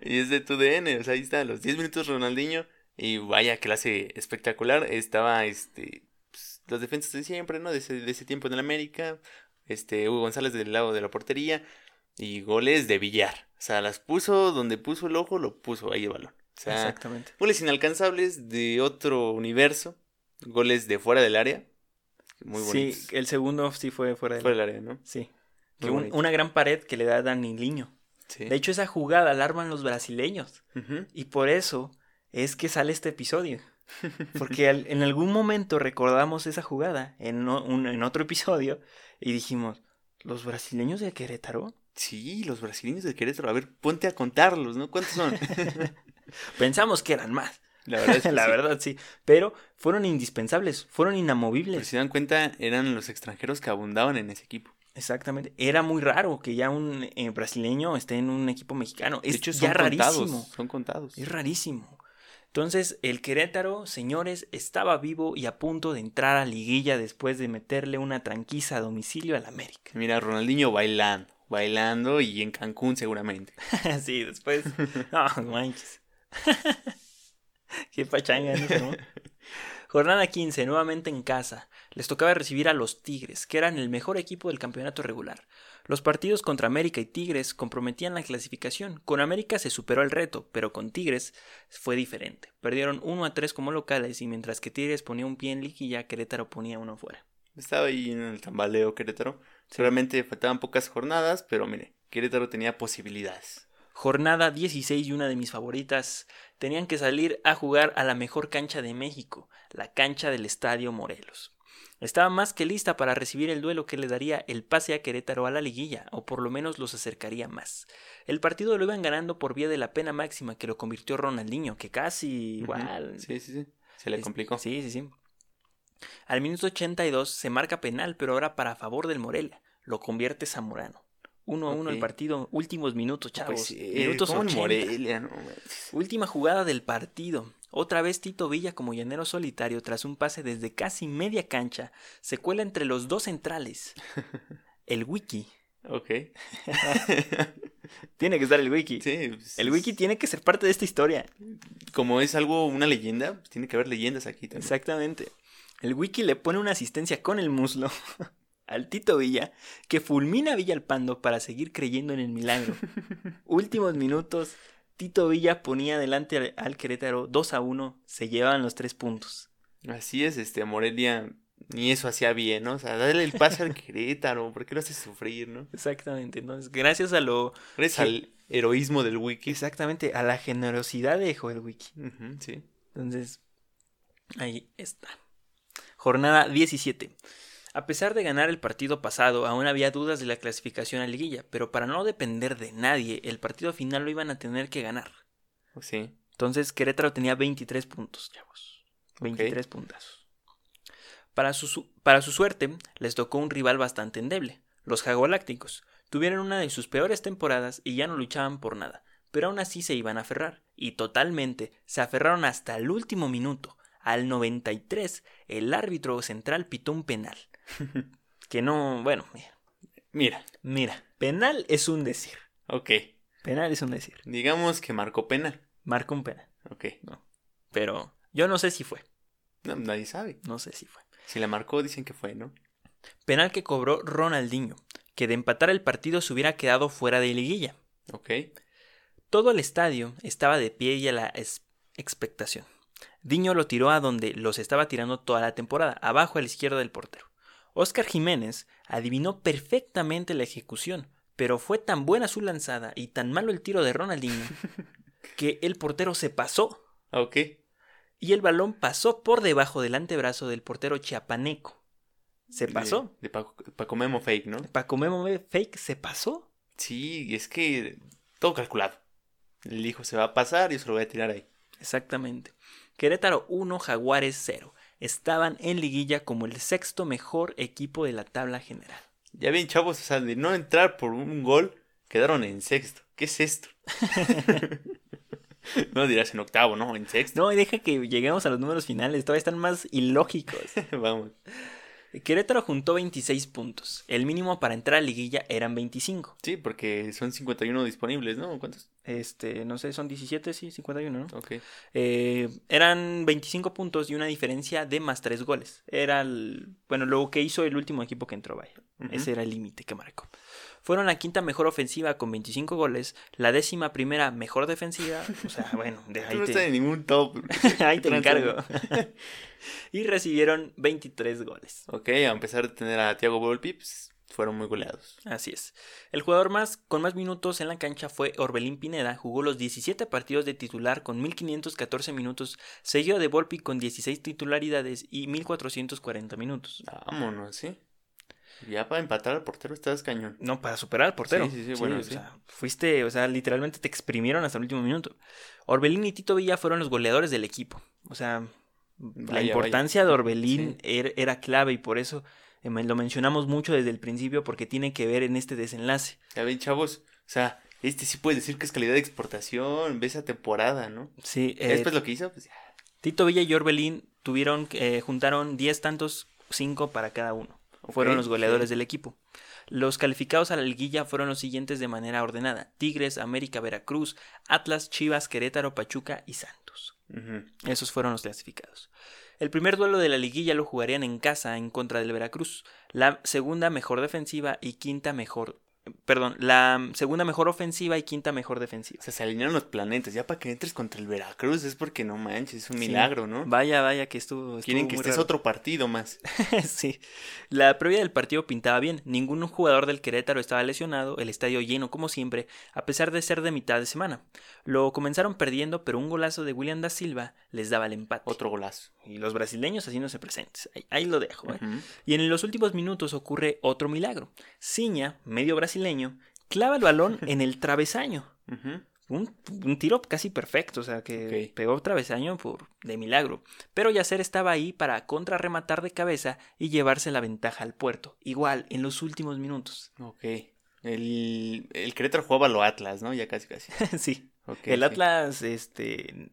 Y es de tu DN. O sea, ahí está, los 10 minutos de Ronaldinho. Y vaya clase espectacular. Estaba este. pues, los defensas de siempre, ¿no? De ese, de ese tiempo en el América. Este, Hugo González del lado de la portería. Y goles de billar. O sea, las puso donde puso el ojo, lo puso ahí el balón. O sea, Exactamente. goles inalcanzables de otro universo. Goles de fuera del área. Muy bonitos. Sí, el segundo sí fue fuera de Fuera del área, ¿no? Sí. Que un- una gran pared que le da a Dani Liño. Sí. De hecho, esa jugada la arman los brasileños. Y por eso es que sale este episodio. Porque al- en algún momento recordamos esa jugada en, o- un- en otro episodio y dijimos, ¿los brasileños de Querétaro? Sí, los brasileños del Querétaro. A ver, ponte a contarlos, ¿no? ¿Cuántos son? Pensamos que eran más. La verdad es que La sí. verdad, sí. Pero fueron indispensables, fueron Pero inamovibles. si se dan cuenta, eran los extranjeros que abundaban en ese equipo. Exactamente. Era muy raro que ya un eh, brasileño esté en un equipo mexicano. De Es hecho, ya son contados. rarísimo. Son contados. Es rarísimo. Entonces, el Querétaro, señores, estaba vivo y a punto de entrar a liguilla después de meterle una tranquiza a domicilio al América. Mira, Ronaldinho bailando. Bailando y en Cancún seguramente. sí, después. No, manches. Qué pachanga, ¿no? Jornada 15, nuevamente en casa. Les tocaba recibir a los Tigres, que eran el mejor equipo del campeonato regular. Los partidos contra América y Tigres comprometían la clasificación. Con América se superó el reto, pero con Tigres fue diferente. Perdieron 1 a 3 como locales y mientras que Tigres ponía un pie en liguilla, Querétaro ponía uno fuera. Estaba ahí en el tambaleo Querétaro. Seguramente faltaban pocas jornadas, pero mire, Querétaro tenía posibilidades. Jornada 16 y una de mis favoritas. Tenían que salir a jugar a la mejor cancha de México, la cancha del Estadio Morelos. Estaba más que lista para recibir el duelo que le daría el pase a Querétaro a la liguilla, o por lo menos los acercaría más. El partido lo iban ganando por vía de la pena máxima que lo convirtió Ronaldinho, que casi igual. Sí, sí, sí. Se le complicó. Sí, sí, sí. Al minuto 82 se marca penal, pero ahora para favor del Morelia. lo convierte Zamorano. Uno a uno el Ok. partido, últimos minutos, chavos. Pues minutos ¿cómo en 80. Morelia, no. Última jugada del partido. Otra vez Tito Villa como llanero solitario tras un pase desde casi media cancha. Se cuela entre los dos centrales. El wiki. Ok. Tiene que estar el wiki. Sí, pues, El wiki tiene que ser parte de esta historia. Como es algo, una leyenda, pues tiene que haber leyendas aquí también. Exactamente. El wiki le pone una asistencia con el muslo al Tito Villa, que fulmina a Villalpando para seguir creyendo en el milagro. Últimos minutos, Tito Villa ponía delante al, Querétaro 2 a 1, se llevaban los tres puntos. Así es, este, Morelia ni eso hacía bien, ¿no? O sea, dale el pase al Querétaro, ¿por qué lo haces sufrir, no? Exactamente. Entonces, gracias a lo. Gracias al heroísmo del wiki. Exactamente, a la generosidad de Joel Wiki. Sí. Entonces, ahí está. Jornada 17. A pesar de ganar el partido pasado, aún había dudas de la clasificación a liguilla, pero para no depender de nadie, el partido final lo iban a tener que ganar. Sí. Entonces, Querétaro tenía 23 puntos, chavos. 23 puntazos. Para su, para su suerte, les tocó un rival bastante endeble, los Jagolácticos. Tuvieron una de sus peores temporadas y ya no luchaban por nada, pero aún así se iban a aferrar, y totalmente se aferraron hasta el último minuto. Al 93, el árbitro central pitó un penal. que no, bueno, mira, Mira, mira, penal es un decir. ok. Penal es un decir. Digamos que marcó penal. Marca un penal. Ok. Pero yo no sé si fue. No, nadie sabe. No sé si fue. Si la marcó, dicen que fue, ¿no? Penal que cobró Ronaldinho, que de empatar el partido se hubiera quedado fuera de liguilla. Ok. Todo el estadio estaba de pie y a la expectación. Diño lo tiró a donde los estaba tirando toda la temporada, abajo a la izquierda del portero. Oscar Jiménez adivinó perfectamente la ejecución, pero fue tan buena su lanzada y tan malo el tiro de Ronaldinho que el portero se pasó Ok. y el balón pasó por debajo del antebrazo del portero chiapaneco. Se pasó. De, de Paco, Paco Memo fake, ¿no? Paco Memo Fake se pasó. Sí, es que todo calculado. El hijo se va a pasar y yo se lo voy a tirar ahí. Exactamente. Querétaro 1, Jaguares 0. Estaban en liguilla como el sexto mejor equipo de la tabla general. Ya bien, chavos, o sea, de no entrar por un gol, quedaron en sexto. ¿Qué es esto? no dirás en octavo, ¿no? En sexto. No, y deja que lleguemos a los números finales, todavía están más ilógicos. Vamos. Querétaro juntó 26 puntos. El mínimo para entrar a liguilla eran 25. Sí, porque son 51 disponibles, ¿no? ¿Cuántos? Este, no sé, son 17, sí, 51, ¿no? Ok. Eh, eran 25 puntos y una diferencia de más 3 goles. Era el, bueno, lo que hizo el último equipo que entró, vaya. Ese era el límite que marcó. Fueron la quinta mejor ofensiva con 25 goles, la décima primera mejor defensiva, o sea, bueno, de Tú ahí no te, estás en ningún top. ahí te encargo. y recibieron 23 goles. Ok, a pesar de tener a Thiago Volpi, pues, fueron muy goleados. Así es. El jugador más con más minutos en la cancha fue Orbelín Pineda, jugó los 17 partidos de titular con 1514 minutos, seguido de Volpi con 16 titularidades y 1440 minutos. Vámonos, ¿sí? Ya para empatar al portero estás cañón. No, para superar al portero. Sí, sí, sí, bueno, o sea, fuiste, o sea, literalmente te exprimieron hasta el último minuto. Orbelín y Tito Villa fueron los goleadores del equipo. O sea, la Vaya, importancia de Orbelín Sí. era, era clave y por eso lo mencionamos mucho desde el principio porque tiene que ver en este desenlace. Ya ven, chavos. O sea, este sí puedes decir que es calidad de exportación. Ve esa temporada, ¿no? Sí, eh, Después lo que hizo, pues ya. Tito Villa y Orbelín tuvieron, eh, juntaron 10 tantos, 5 para cada uno. Fueron los goleadores sí. del equipo. Los calificados a la liguilla fueron los siguientes de manera ordenada: Tigres, América, Veracruz, Atlas, Chivas, Querétaro, Pachuca y Santos. Esos fueron los clasificados. El primer duelo de la liguilla lo jugarían en casa en contra del Veracruz. La segunda mejor defensiva y quinta mejor. Perdón, la segunda mejor ofensiva y quinta mejor defensiva. O sea, se alinearon los planetas. Ya para que entres contra el Veracruz es porque no manches, es un Sí. milagro, ¿no? Vaya, vaya, que estuvo. Quieren estuvo que muy estés raro. otro partido más. sí. La previa del partido pintaba bien. Ningún jugador del Querétaro estaba lesionado, el estadio lleno como siempre, a pesar de ser de mitad de semana. Lo comenzaron perdiendo, pero un golazo de William da Silva les daba el empate. Otro golazo. Y los brasileños haciéndose presentes. Ahí, ahí lo dejo. ¿eh? Y en los últimos minutos ocurre otro milagro. Ciña, medio brasileño, clava el balón en el travesaño. Un, un tiro casi perfecto, o sea, que pegó travesaño por de milagro. Pero Yacer estaba ahí para contrarrematar de cabeza y llevarse la ventaja al puerto, igual en los últimos minutos. Ok. El, el Querétaro jugaba lo Atlas, ¿no? Ya casi, casi. sí, el sí. Atlas este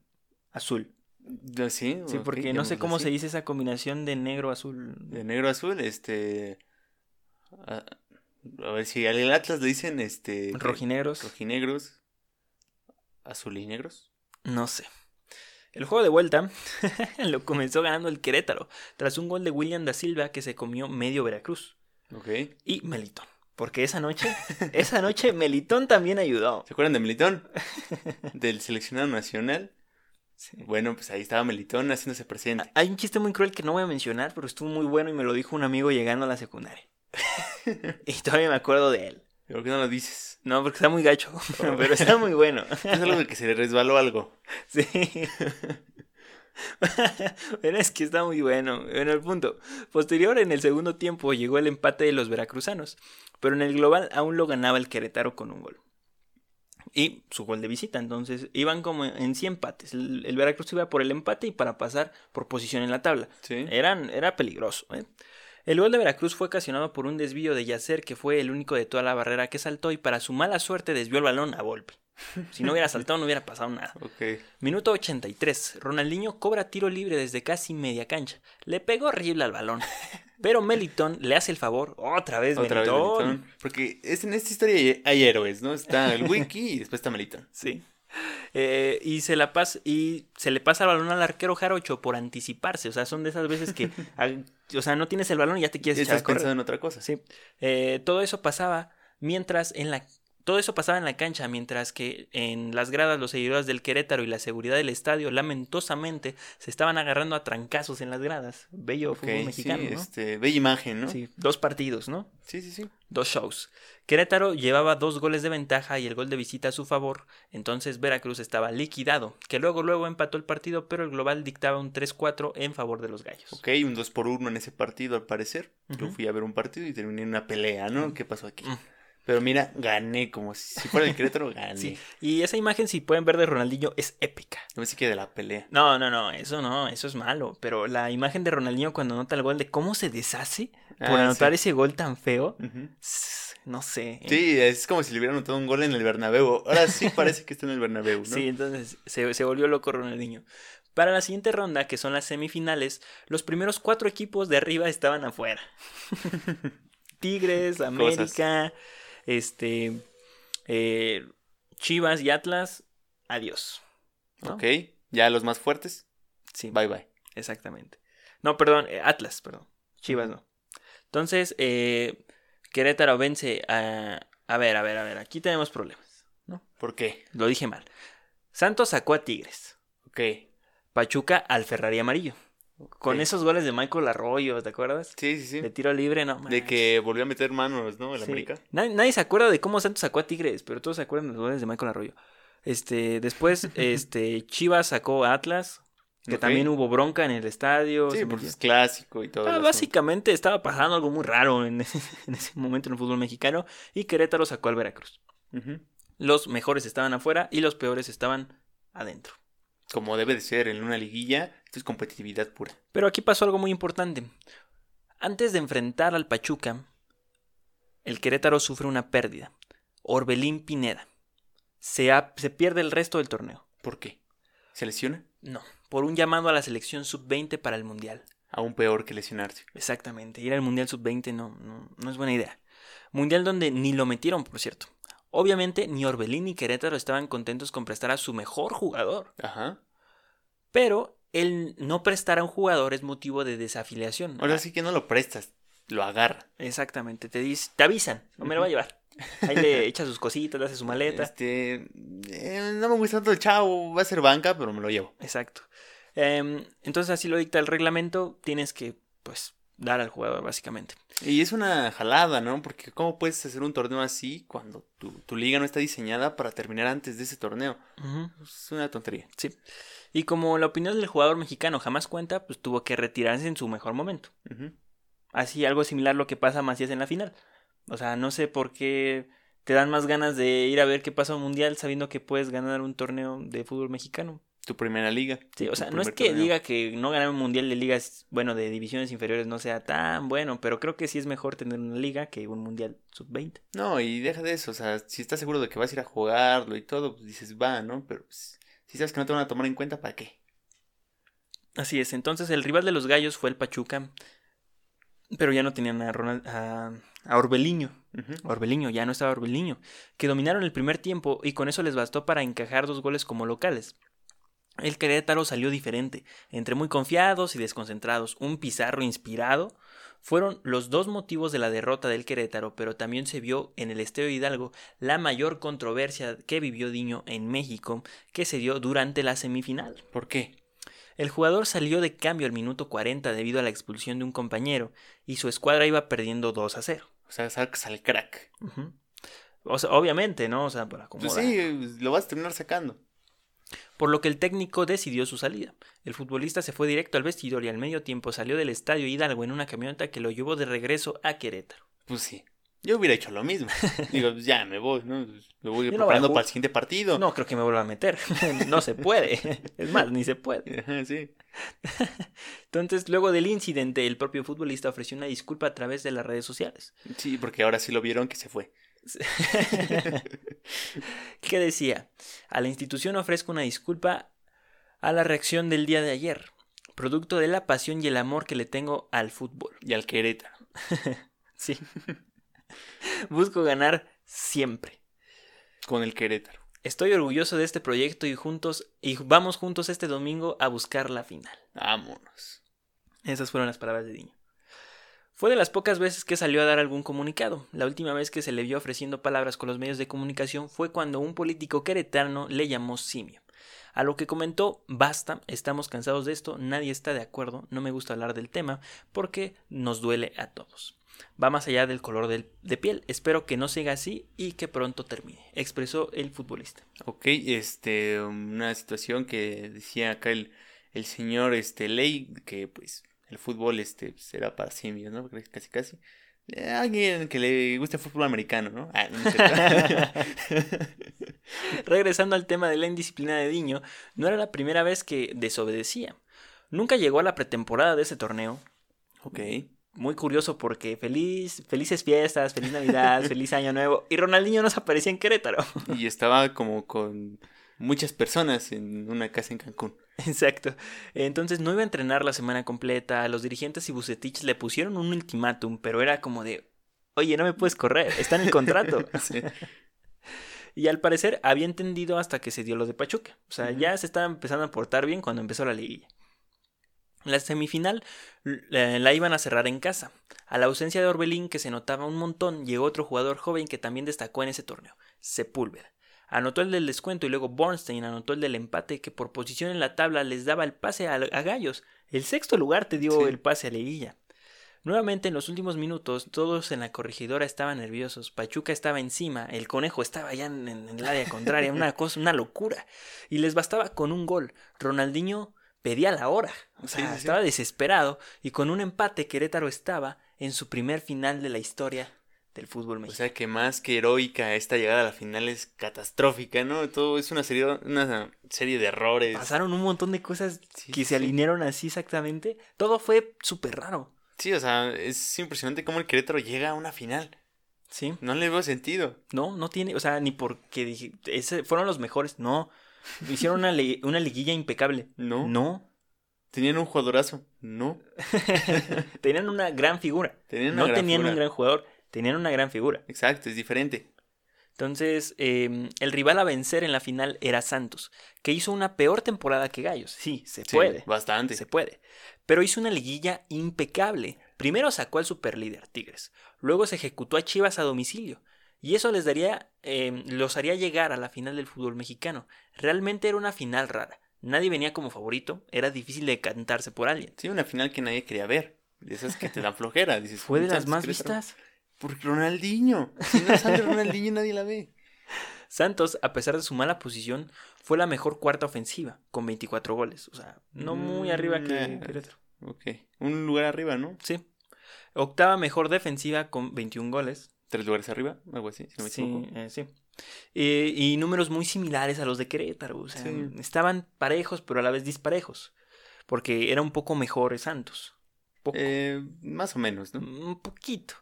azul. Ah, Sí, Sí, porque no sé cómo así. se dice esa combinación de negro azul. De negro azul, este. A, ver si al Atlas le dicen este. Rojinegros. Rojinegros. Azulinegros. No sé. El juego de vuelta lo comenzó ganando el Querétaro, tras un gol de William da Silva que se comió medio Veracruz. Ok. Y Melitón. Porque esa noche, esa noche Melitón también ayudó. ¿Se acuerdan de Melitón? Del seleccionado nacional. Sí. Bueno, pues ahí estaba Melitón haciéndose presente. Hay un chiste muy cruel que no voy a mencionar, pero estuvo muy bueno y me lo dijo un amigo llegando a la secundaria. y todavía me acuerdo de él. ¿Por qué no lo dices? No, porque está muy gacho, pero está muy bueno. Es algo de que se le resbaló algo. Sí. Pero es que está muy bueno. En el punto. Posterior, en el segundo tiempo, llegó el empate de los veracruzanos. Pero en el global aún lo ganaba el Querétaro con un gol. Y su gol de visita. Entonces iban como en 100 empates. El, el Veracruz iba por el empate y para pasar por posición en la tabla. Sí. Eran, era peligroso. ¿eh? El gol de Veracruz fue ocasionado por un desvío de Yacer, que fue el único de toda la barrera que saltó y para su mala suerte desvió el balón a Volpi. Si no hubiera saltado no hubiera pasado nada. Ok. Minuto 83. Ronaldinho cobra tiro libre desde casi media cancha. Le pegó horrible al balón. Pero Melitón le hace el favor. Otra vez Otra vez Melitón. Porque es, en esta historia hay, héroes, ¿no? Está el Wiki y después está Melitón. Sí. Eh, y se la pasa y se le pasa el balón al arquero Jarocho por anticiparse. O sea, son de esas veces que, o sea, no tienes el balón y ya te Y quieres echar estás a correr. pensando en otra cosa. Sí. Eh, todo eso pasaba mientras en la todo eso pasaba en la cancha, mientras que en las gradas los seguidores del Querétaro y la seguridad del estadio lamentosamente se estaban agarrando a trancazos en las gradas. Bello Ok, fútbol mexicano, sí, ¿no? este, bella imagen, ¿no? Sí, dos partidos, ¿no? sí, sí. sí. Dos shows. Querétaro llevaba dos goles de ventaja y el gol de visita a su favor, entonces Veracruz estaba liquidado, que luego luego empató el partido, pero el global dictaba un 3-4 en favor de los gallos. Ok, un 2 por 1 en ese partido, al parecer. Yo fui a ver un partido y terminé en una pelea, ¿no? ¿Qué pasó aquí? Mm. Pero mira, gané como si, fuera el Querétaro, gané. Sí, y esa imagen, si pueden ver de Ronaldinho, es épica. No me sé que de la pelea. No, no, no, eso no, eso es malo. Pero la imagen de Ronaldinho cuando anota el gol, de cómo se deshace por Ah, anotar sí. ese gol tan feo, no sé. ¿eh? Sí, es como si le hubieran anotado un gol en el Bernabéu. Ahora sí parece que está en el Bernabéu, ¿no? Sí, entonces se, se volvió loco Ronaldinho. Para la siguiente ronda, que son las semifinales, los primeros cuatro equipos de arriba estaban afuera. Tigres, América, este, eh, Chivas y Atlas, adiós. ¿no? Ok, ya los más fuertes, Sí, bye bye. exactamente. No, perdón, eh, Atlas, perdón. Chivas no. Entonces, eh, Querétaro vence a... A ver, a ver, a ver, aquí tenemos problemas. ¿Por qué? Lo dije mal. Santos sacó a Tigres. Ok. Pachuca al Ferrari amarillo. Con esos goles de Michael Arroyo, ¿te acuerdas? Sí, sí, sí. De tiro libre, no. De que volvió a meter manos, ¿no? El Sí. América. Nadie, nadie se acuerda de cómo Santos sacó a Tigres, pero todos se acuerdan de los goles de Michael Arroyo. Este, después, este, Chivas sacó a Atlas, que también hubo bronca en el estadio. Sí, porque es clásico y todo. Ah, asunto. básicamente estaba pasando algo muy raro en ese, en ese momento en el fútbol mexicano y Querétaro sacó al Veracruz. Los mejores estaban afuera y los peores estaban adentro. Como debe de ser en una liguilla, esto es competitividad pura. Pero aquí pasó algo muy importante. Antes de enfrentar al Pachuca, el Querétaro sufre una pérdida. Orbelín Pineda. Se, ha- se pierde el resto del torneo. ¿Por qué? ¿Se lesiona? No, por un llamado a la selección sub-20 para el Mundial. Aún peor que lesionarse. Exactamente, ir al Mundial sub-20 no, no, no es buena idea. Mundial donde ni lo metieron, por cierto. Obviamente, ni Orbelín ni Querétaro estaban contentos con prestar a su mejor jugador. Ajá. Pero el no prestar a un jugador es motivo de desafiliación. Ahora sí que no lo prestas, lo agarra. Exactamente, te, dice, te avisan, no me lo va a llevar. Ahí le echa sus cositas, le hace su maleta. Este. eh, no me gusta tanto el chavo, va a ser banca, pero me lo llevo. Exacto. Em, entonces así lo dicta el reglamento, tienes que, pues, dar al jugador, básicamente. Y es una jalada, ¿no? Porque ¿cómo puedes hacer un torneo así cuando tu, tu liga no está diseñada para terminar antes de ese torneo? Es una tontería. Sí. Y como la opinión del jugador mexicano jamás cuenta, pues tuvo que retirarse en su mejor momento. Así algo similar lo que pasa a Macías en la final. O sea, no sé por qué te dan más ganas de ir a ver qué pasa en un mundial sabiendo que puedes ganar un torneo de fútbol mexicano. Tu primera liga. Sí, o sea, no es que torneo. diga que no ganar un mundial de ligas, bueno, de divisiones inferiores no sea tan bueno, pero creo que sí es mejor tener una liga que un mundial sub-20. No, y deja de eso, o sea, si estás seguro de que vas a ir a jugarlo y todo, pues dices, va, ¿no? Pero pues, si sabes que no te van a tomar en cuenta, ¿para qué? Así es, entonces el rival de los gallos fue el Pachuca, pero ya no tenían a, Ronald, a, a Orbeliño. Orbeliño, ya no estaba Orbeliño, que dominaron el primer tiempo y con eso les bastó para encajar dos goles como locales. El Querétaro salió diferente, entre muy confiados y desconcentrados. Un Pizarro inspirado fueron los dos motivos de la derrota del Querétaro, pero también se vio en el Estadio Hidalgo la mayor controversia que vivió Diño en México, que se dio durante la semifinal. ¿Por qué? El jugador salió de cambio al minuto 40 debido a la expulsión de un compañero y su escuadra iba perdiendo 2 a 0. O sea, al crack. Ujú. O sea, obviamente, ¿no? O sea, para Pues acomodar. sí, lo vas a terminar sacando. Por lo que el técnico decidió su salida. El futbolista se fue directo al vestidor y al medio tiempo salió del estadio Hidalgo en una camioneta que lo llevó de regreso a Querétaro. Pues sí. Yo hubiera hecho lo mismo. Digo, pues ya me voy, ¿no? Me voy Yo preparando para el siguiente partido. No creo que me vuelva a meter. no se puede. Es más, ni se puede. Ajá, sí. Entonces, luego del incidente, el propio futbolista ofreció una disculpa a través de las redes sociales. Sí, porque ahora sí lo vieron que se fue. que decía, a la institución ofrezco una disculpa a la reacción del día de ayer, producto de la pasión y el amor que le tengo al fútbol. Y al Querétaro. Sí. Busco ganar siempre. Con el Querétaro. Estoy orgulloso de este proyecto y juntos y vamos juntos este domingo a buscar la final. Vámonos. Esas fueron las palabras de Diño. Fue de las pocas veces que salió a dar algún comunicado. La última vez que se le vio ofreciendo palabras con los medios de comunicación fue cuando un político queretano le llamó simio. A lo que comentó, basta, estamos cansados de esto, nadie está de acuerdo, no me gusta hablar del tema porque nos duele a todos. Va más allá del color de piel, espero que no siga así y que pronto termine, expresó el futbolista. Ok, este, una situación que decía acá el, el señor este, Ley, que pues el fútbol este, será para simios, ¿no? Casi casi. Eh, Alguien que le guste el fútbol americano, ¿no? Ah, no. Regresando al tema de la indisciplina de Diño, no era la primera vez que desobedecía. Nunca llegó a la pretemporada de ese torneo. ok. Muy curioso porque feliz, felices fiestas, feliz Navidad, feliz Año Nuevo. Y Ronaldinho no se aparecía en Querétaro. Y estaba como con muchas personas en una casa en Cancún. Exacto. Entonces no iba a entrenar la semana completa. Los dirigentes y Bucetich le pusieron un ultimátum, pero era como de, oye, no me puedes correr, está en el contrato. Sí. Y al parecer había entendido hasta que se dio lo de Pachuca. O sea, ya se estaba empezando a portar bien cuando empezó la liguilla. La semifinal la, la iban a cerrar en casa. A la ausencia de Orbelín, que se notaba un montón, llegó otro jugador joven que también destacó en ese torneo, Sepúlveda. Anotó el del descuento y luego Bornstein anotó el del empate que por posición en la tabla les daba el pase a, a Gallos. El sexto lugar te dio Sí. el pase a Liguilla. Nuevamente en los últimos minutos todos en la corregidora estaban nerviosos. Pachuca estaba encima, el conejo estaba ya en, en el área contraria, una cosa, una locura. Y les bastaba con un gol. Ronaldinho pedía la hora. O sea, sí, sí. estaba desesperado. Y con un empate Querétaro estaba en su primer final de la historia del fútbol O mexicano. sea que más que heroica, esta llegada a la final es catastrófica, ¿no? Todo es una serie, una serie de errores. Pasaron un montón de cosas Sí, que sí, se alinearon así exactamente. Todo fue súper raro. Sí, o sea, es impresionante cómo el Querétaro llega a una final. Sí. No le veo sentido. No, no tiene, o sea, ni porque dije, ese fueron los mejores, no. Hicieron una, una liguilla impecable. No. No. Tenían un jugadorazo. No. Tenían una gran figura. Tenían una no gran tenían figura. un gran jugador, tenían una gran figura. Exacto, es diferente. Entonces, eh, el rival a vencer en la final era Santos, que hizo una peor temporada que Gallos. Sí, se Sí, puede. Bastante. Se puede. Pero hizo una liguilla impecable. Primero sacó al superlíder Tigres. Luego se ejecutó a Chivas a domicilio. Y eso les daría, eh, los haría llegar a la final del fútbol mexicano. Realmente era una final rara. Nadie venía como favorito. Era difícil de cantarse por alguien. Sí, una final que nadie quería ver. De esas que te dan flojera. Dices, Fue de las más vistas. Por Ronaldinho. Si no sale Ronaldinho, nadie la ve. Santos, a pesar de su mala posición, fue la mejor cuarta ofensiva, con 24 goles. O sea, no muy Mm, arriba que eh. Querétaro. Ok. Un lugar arriba, ¿no? Sí. Octava mejor defensiva con 21 goles. tres lugares arriba, algo así, si no me Sí, eh, sí. Eh, y números muy similares a los de Querétaro. O sea, Sí. estaban parejos, pero a la vez disparejos. Porque era un poco mejor Santos. Poco. Eh, más o menos, ¿no? Un poquito.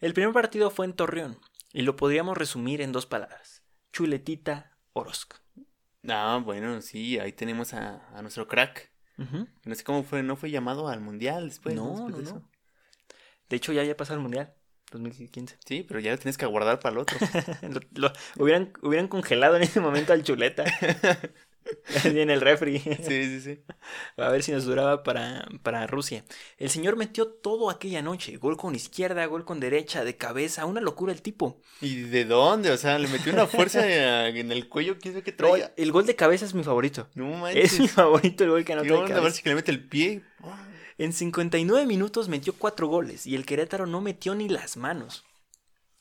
El primer partido fue en Torreón. Y lo podríamos resumir en dos palabras. Chuletita Orozco. Ah, bueno, sí, ahí tenemos a, a nuestro crack. No sé cómo fue, no fue llamado al mundial después. No, Después no, de no. eso. De hecho, ya había pasado el Mundial. 2015. Sí, pero ya lo tienes que guardar para el otro. lo, lo- hubieran, hubieran congelado en ese momento al chuleta. En el refri. sí, sí, sí. A ver si nos duraba para, para Rusia. El señor metió todo aquella noche. Gol con izquierda, gol con derecha, de cabeza. Una locura el tipo. ¿Y de dónde? O sea, le metió una fuerza en el cuello, quién sabe qué traía. el gol de cabeza es mi favorito. No manches. Es mi favorito el gol que ¿Qué anotó de? A ver si le mete el pie. En 59 minutos metió cuatro goles y el Querétaro no metió ni las manos.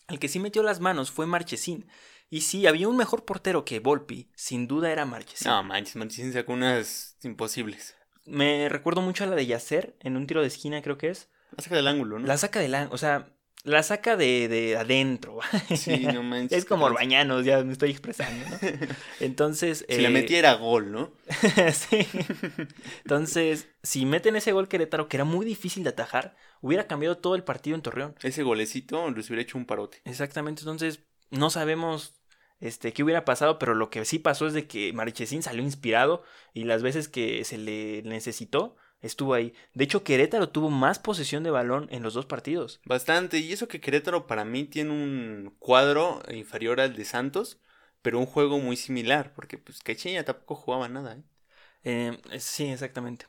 El que sí metió las manos fue Marchesín. Y sí, había un mejor portero que Volpi. Sin duda era Marchesín. No manches, manches, sacó unas imposibles. Me recuerdo mucho a la de Yacer en un tiro de esquina, creo que es. La saca del ángulo, ¿no? La saca de la, o sea, la saca de, de adentro. Sí, no manches. es como Orbañanos, ya me estoy expresando, ¿no? Entonces. Si la eh, metiera gol, ¿no? sí. Entonces, si meten ese gol Querétaro, que era muy difícil de atajar, hubiera cambiado todo el partido en Torreón. Ese golecito les hubiera hecho un parote. Exactamente, entonces no sabemos este, qué hubiera pasado, pero lo que sí pasó es de que Marchesín salió inspirado y las veces que se le necesitó, estuvo ahí. De hecho, Querétaro tuvo más posesión de balón en los dos partidos. Bastante. Y eso que Querétaro para mí tiene un cuadro inferior al de Santos, pero un juego muy similar, porque pues Caixinha tampoco jugaba nada, ¿eh? Eh, sí, exactamente.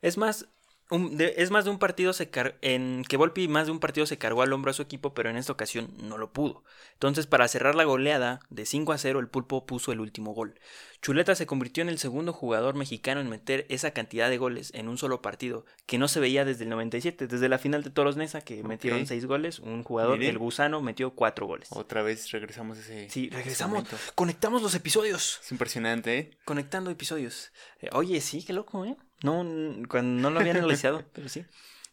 Es más, es más de un partido se en que Volpi más de un partido se cargó al hombro a su equipo, pero en esta ocasión no lo pudo. Entonces, para cerrar la goleada de 5 a 0, el Pulpo puso el último gol. Chuleta se convirtió en el segundo jugador mexicano en meter esa cantidad de goles en un solo partido, que no se veía desde el 97, desde la final de Toros Nesa, que metieron. 6 goles, un jugador, el gusano, metió 4 goles. Otra vez regresamos a ese. Sí, regresamos, momento. conectamos los episodios. Es impresionante, ¿eh? Conectando episodios. Eh, oye, sí, qué loco, ¿eh? No, cuando no lo habían analizado, pero sí.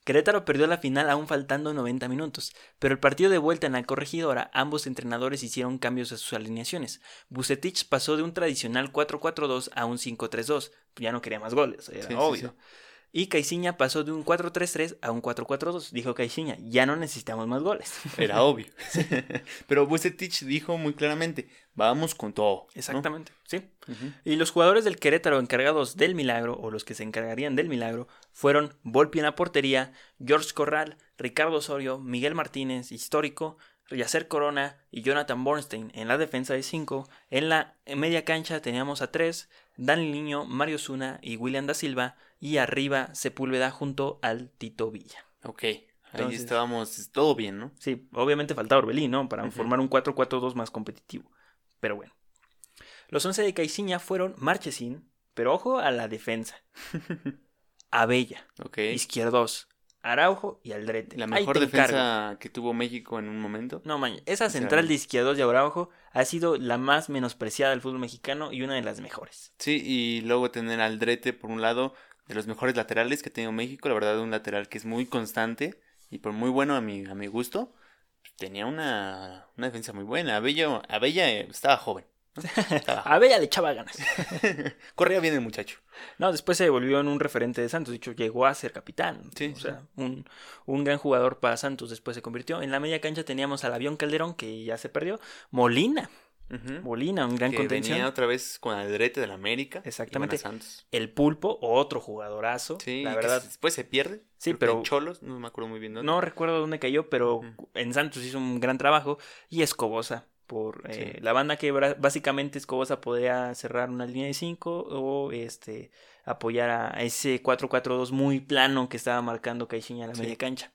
Querétaro perdió la final aún faltando 90 minutos, pero el partido de vuelta en la corregidora, ambos entrenadores hicieron cambios a sus alineaciones. Bucetich pasó de un tradicional 4-4-2 a un 5-3-2, ya no quería más goles, era Sí, sí, obvio. sí. Y Caixinha pasó de un 4-3-3 a un 4-4-2, dijo Caixinha, ya no necesitamos más goles. Era obvio. Pero Bucetich dijo muy claramente, vamos con todo. ¿no? Exactamente, sí. Y los jugadores del Querétaro encargados del milagro, o los que se encargarían del milagro, fueron Volpi en la portería, George Corral, Ricardo Osorio, Miguel Martínez, histórico, Yacer Corona y Jonathan Bornstein en la defensa de 5. En la media cancha teníamos a 3, Dani Niño, Mario Zuna y William da Silva. Y arriba Sepúlveda junto al Tito Villa. Ok, ahí Entonces- estábamos, todo bien, ¿no? Sí, obviamente faltaba Orbelín, ¿no? Para formar un 4-4-2 más competitivo. Pero bueno. Los 11 de Caixinha fueron Marchesín, pero ojo a la defensa. Abella, Ok. Izquierdos, Araujo y Aldrete. La Ahí mejor encargo. defensa que tuvo México en un momento. No, man, esa sea, central de Izquierdos y Araujo ha sido la más menospreciada del fútbol mexicano y una de las mejores. Sí, y luego tener a Aldrete por un lado, de los mejores laterales que ha tenido México, la verdad un lateral que es muy constante y por muy bueno a mi, a mi gusto, tenía una, una defensa muy buena. Abella, Abella eh, estaba joven. ¿no? Estaba joven. Abella le echaba ganas. Corría bien el muchacho. No, después se volvió en un referente de Santos. De hecho, llegó a ser capitán. Sí, o sea, un, un gran jugador para Santos. Después se convirtió. En la media cancha teníamos al avión Calderón, que ya se perdió. Molina. Ujú. Molina, un gran que contención. venía otra vez con Aldrete del América. Exactamente. Santos. El Pulpo, otro jugadorazo. Sí, la verdad. después se pierde. Sí, pero- en Cholos, no me acuerdo muy bien dónde. No recuerdo dónde cayó, pero en Santos hizo un gran trabajo. Y Escobosa. Por eh, Sí. la banda que básicamente Escobosa podía cerrar una línea de 5 o este apoyar a ese 4-4-2 muy plano que estaba marcando Caixinha en la Sí. media cancha.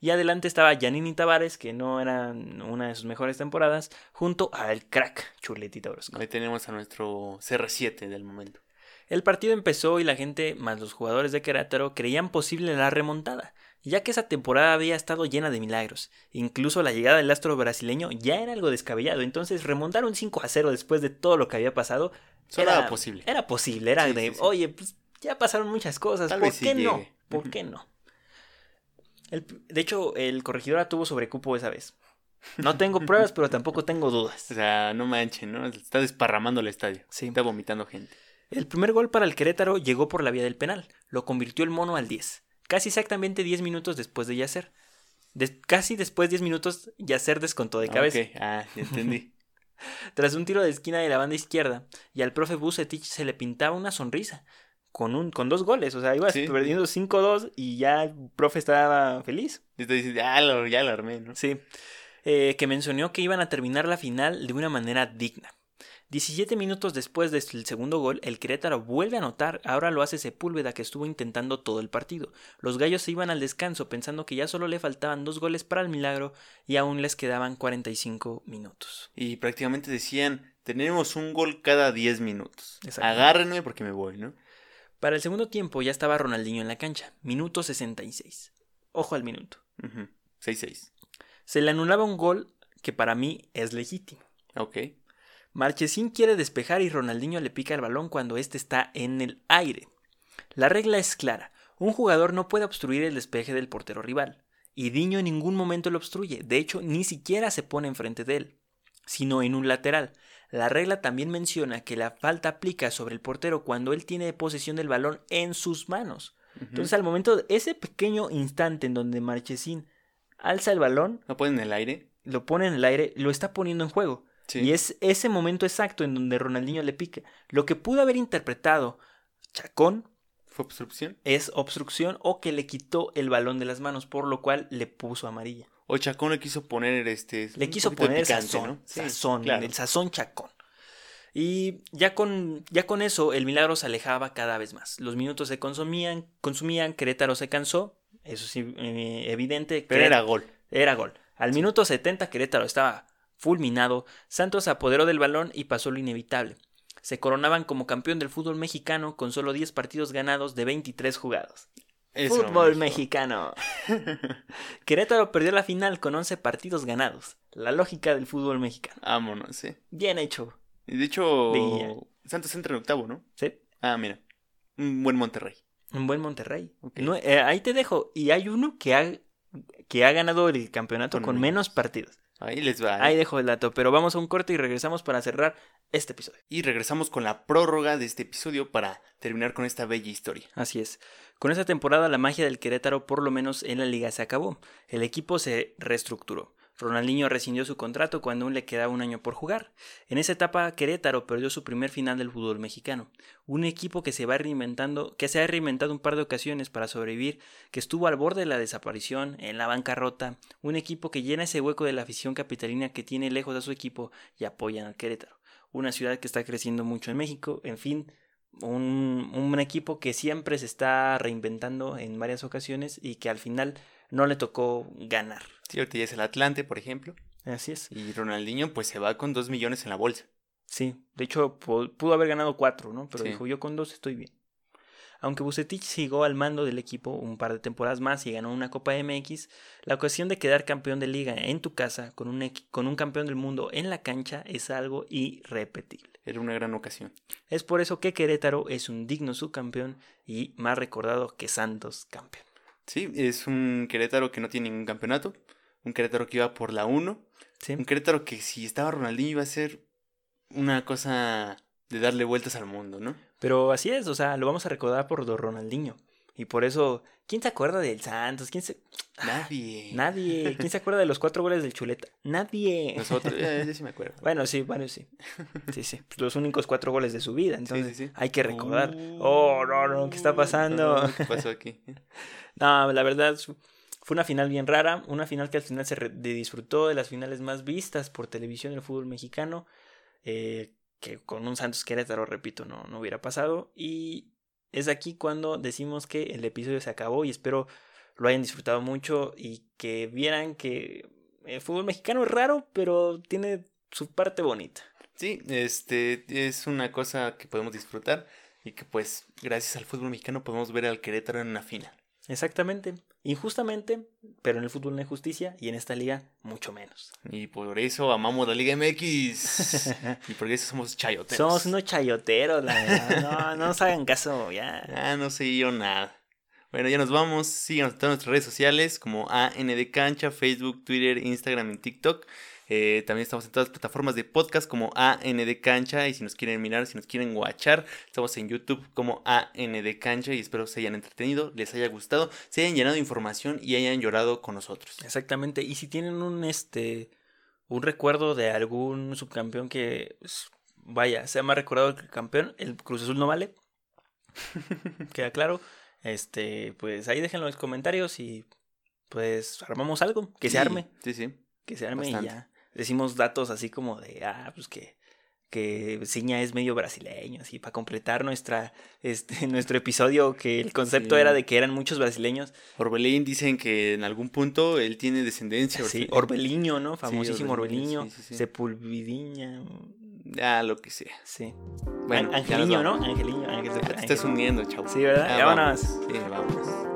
Y adelante estaba Janini Tavares, que no era una de sus mejores temporadas, junto al crack Chuletita Orozco. Ahí tenemos a nuestro CR7 del momento. El partido empezó y la gente, más los jugadores de Querétaro, creían posible la remontada, ya que esa temporada había estado llena de milagros. Incluso la llegada del astro brasileño ya era algo descabellado, entonces remontar un 5 a 0 después de todo lo que había pasado Solo era posible. Era posible, era Sí, de, sí, sí. oye, pues ya pasaron muchas cosas, Tal ¿por qué no? llegue. ¿Por qué no? El- de hecho, el corregidora tuvo sobrecupo esa vez. No tengo pruebas, pero tampoco tengo dudas. O sea, no manchen, ¿no? Está desparramando el estadio. Sí. Está vomitando gente. El primer gol para el Querétaro llegó por la vía del penal. Lo convirtió el mono al 10. Casi exactamente 10 minutos después de Yacer. Casi después 10 minutos, Yacer descontó de cabeza. Ah, ya entendí. Tras un tiro de esquina de la banda izquierda, y al profe Bucetich se le pintaba una sonrisa. Con, un, con dos goles, o sea, ibas Sí. perdiendo 5-2 y ya el profe estaba feliz. Y te dices, ya lo, ya lo armé, ¿no? Sí. Eh, que mencionó que iban a terminar la final de una manera digna. 17 minutos después del segundo gol, el Querétaro vuelve a anotar, ahora lo hace Sepúlveda que estuvo intentando todo el partido. Los gallos se iban al descanso pensando que ya solo le faltaban dos goles para el milagro y aún les quedaban 45 minutos. Y prácticamente decían, tenemos un gol cada 10 minutos. Agárrenme porque me voy, ¿no? Para el segundo tiempo ya estaba Ronaldinho en la cancha, minuto 66. Ojo al minuto. Ujú, 6-6. Se le anulaba un gol que para mí es legítimo. Ok. Marchesín quiere despejar y Ronaldinho le pica el balón cuando éste está en el aire. La regla es clara. Un jugador no puede obstruir el despeje del portero rival. Y Diño en ningún momento lo obstruye. De hecho, ni siquiera se pone enfrente de él, sino en un lateral. La regla también menciona que la falta aplica sobre el portero cuando él tiene posesión del balón en sus manos. Entonces, al momento, de ese pequeño instante en donde Marchesín alza el balón, ¿No ponen en el aire? lo pone en el aire, lo está poniendo en juego. Sí. Y es ese momento exacto en donde Ronaldinho le pica. Lo que pudo haber interpretado Chacón ¿Fue obstrucción? es obstrucción o que le quitó el balón de las manos, por lo cual le puso amarilla. O Chacón le quiso poner este. Le quiso poner picante, sazón, ¿no? Sí, sazón, claro. el sazón Chacón. Y ya con, ya con eso el milagro se alejaba cada vez más. Los minutos se consumían, consumían, Querétaro se cansó, eso sí, eh, evidente. Pero era gol. Era gol. Al minuto 70 Querétaro estaba fulminado, Santos se apoderó del balón y pasó lo inevitable. Se coronaban como campeón del fútbol mexicano con solo 10 partidos ganados de 23 jugados. Eso, fútbol mexicano. Querétaro perdió la final con 11 partidos ganados. La lógica del fútbol mexicano. Vámonos, sí. Bien hecho. Y de hecho. Santos entra en octavo, ¿no? ¿Sí? Ah, mira. Un buen Monterrey. Un buen Monterrey. No, eh, ahí te dejo. Y hay uno que ha, que ha ganado el campeonato Con menos partidos. Ahí les va. ¿eh? Ahí dejo el dato. Pero vamos a un corte y regresamos para cerrar este episodio. Y regresamos con la prórroga de este episodio para terminar con esta bella historia. Así es. Con esta temporada la magia del Querétaro por lo menos en la liga se acabó. El equipo se reestructuró. Ronaldinho rescindió su contrato cuando aún le quedaba un año por jugar. En esa etapa Querétaro perdió su primer final del fútbol mexicano. Un equipo que se va reinventando, que se ha reinventado un par de ocasiones para sobrevivir, que estuvo al borde de la desaparición, en la bancarrota, un equipo que llena ese hueco de la afición capitalina que tiene lejos a su equipo y apoyan al Querétaro. Una ciudad que está creciendo mucho en México, en fin, un, un equipo que siempre se está reinventando en varias ocasiones y que al final no le tocó ganar. Sí, ahorita ya es el Atlante, por ejemplo. Así es. Y Ronaldinho, pues se va con dos millones en la bolsa. Sí, de hecho pu- pudo haber ganado cuatro, ¿no? Pero Sí. dijo yo con dos estoy bien. Aunque Bucetich siguió al mando del equipo un par de temporadas más y ganó una Copa MX, la ocasión de quedar campeón de liga en tu casa con un, con un campeón del mundo en la cancha es algo irrepetible. Era una gran ocasión. Es por eso que Querétaro es un digno subcampeón y más recordado que Santos campeón. Sí, es un Querétaro que no tiene ningún campeonato. Un Querétaro que iba por la 1. ¿sí? Un Querétaro que si estaba Ronaldinho iba a ser una cosa de darle vueltas al mundo, ¿no? Pero así es, o sea, lo vamos a recordar por Don Ronaldinho. Y por eso, ¿quién se acuerda del Santos? ¿Quién se... Nadie. Nadie. ¿Quién se acuerda de los cuatro goles del Chuleta? Nadie. Nosotros, eh, yo sí me acuerdo. Bueno, sí, bueno, sí. Sí, sí. Pues los únicos cuatro goles de su vida. Entonces, sí, sí. hay que recordar. Uh, oh, no, no, ¿qué está pasando? ¿Qué pasó aquí? No, la verdad fue una final bien rara, una final que al final se disfrutó de las finales más vistas por televisión del fútbol mexicano, eh, que con un Santos Querétaro, repito, no, no hubiera pasado. Y es aquí cuando decimos que el episodio se acabó y espero lo hayan disfrutado mucho y que vieran que el fútbol mexicano es raro, pero tiene su parte bonita. Sí, este es una cosa que podemos disfrutar y que pues gracias al fútbol mexicano podemos ver al Querétaro en una final. Exactamente, injustamente, pero en el fútbol no hay justicia y en esta liga mucho menos. Y por eso amamos la Liga MX. y por eso somos chayoteros. Somos unos chayoteros, la verdad. No, no nos hagan caso, ya. Ah, no sé yo nada. Bueno, ya nos vamos. Síganos en todas nuestras redes sociales como AND Cancha, Facebook, Twitter, Instagram y TikTok. Eh, también estamos en todas las plataformas de podcast como AND Cancha. Y si nos quieren mirar, si nos quieren watchar, estamos en YouTube como AND Cancha. Y espero se hayan entretenido, les haya gustado, se hayan llenado de información y hayan llorado con nosotros. Exactamente. Y si tienen un este un recuerdo de algún subcampeón que vaya, sea más recordado que el campeón, el Cruz Azul no vale. Queda claro. Este, pues ahí déjenlo en los comentarios y pues armamos algo, que se arme. Sí, sí. Que se arme y ya. Decimos datos así como de, ah, pues que, que Ciña es medio brasileño, así, para completar nuestra, este, nuestro episodio, que el concepto era de que eran muchos brasileños. Orbelín dicen que en algún punto él tiene descendencia. Sí, Orbeliño, ¿no? Famosísimo Orbeliño, Sepulvidiña. Ah, lo que sea. Sí. Bueno, Angeliño, ¿no? Angeliño, Ángel Te estás uniendo, chavo. Sí, ¿verdad? Ya, vámonos. Sí, vamos.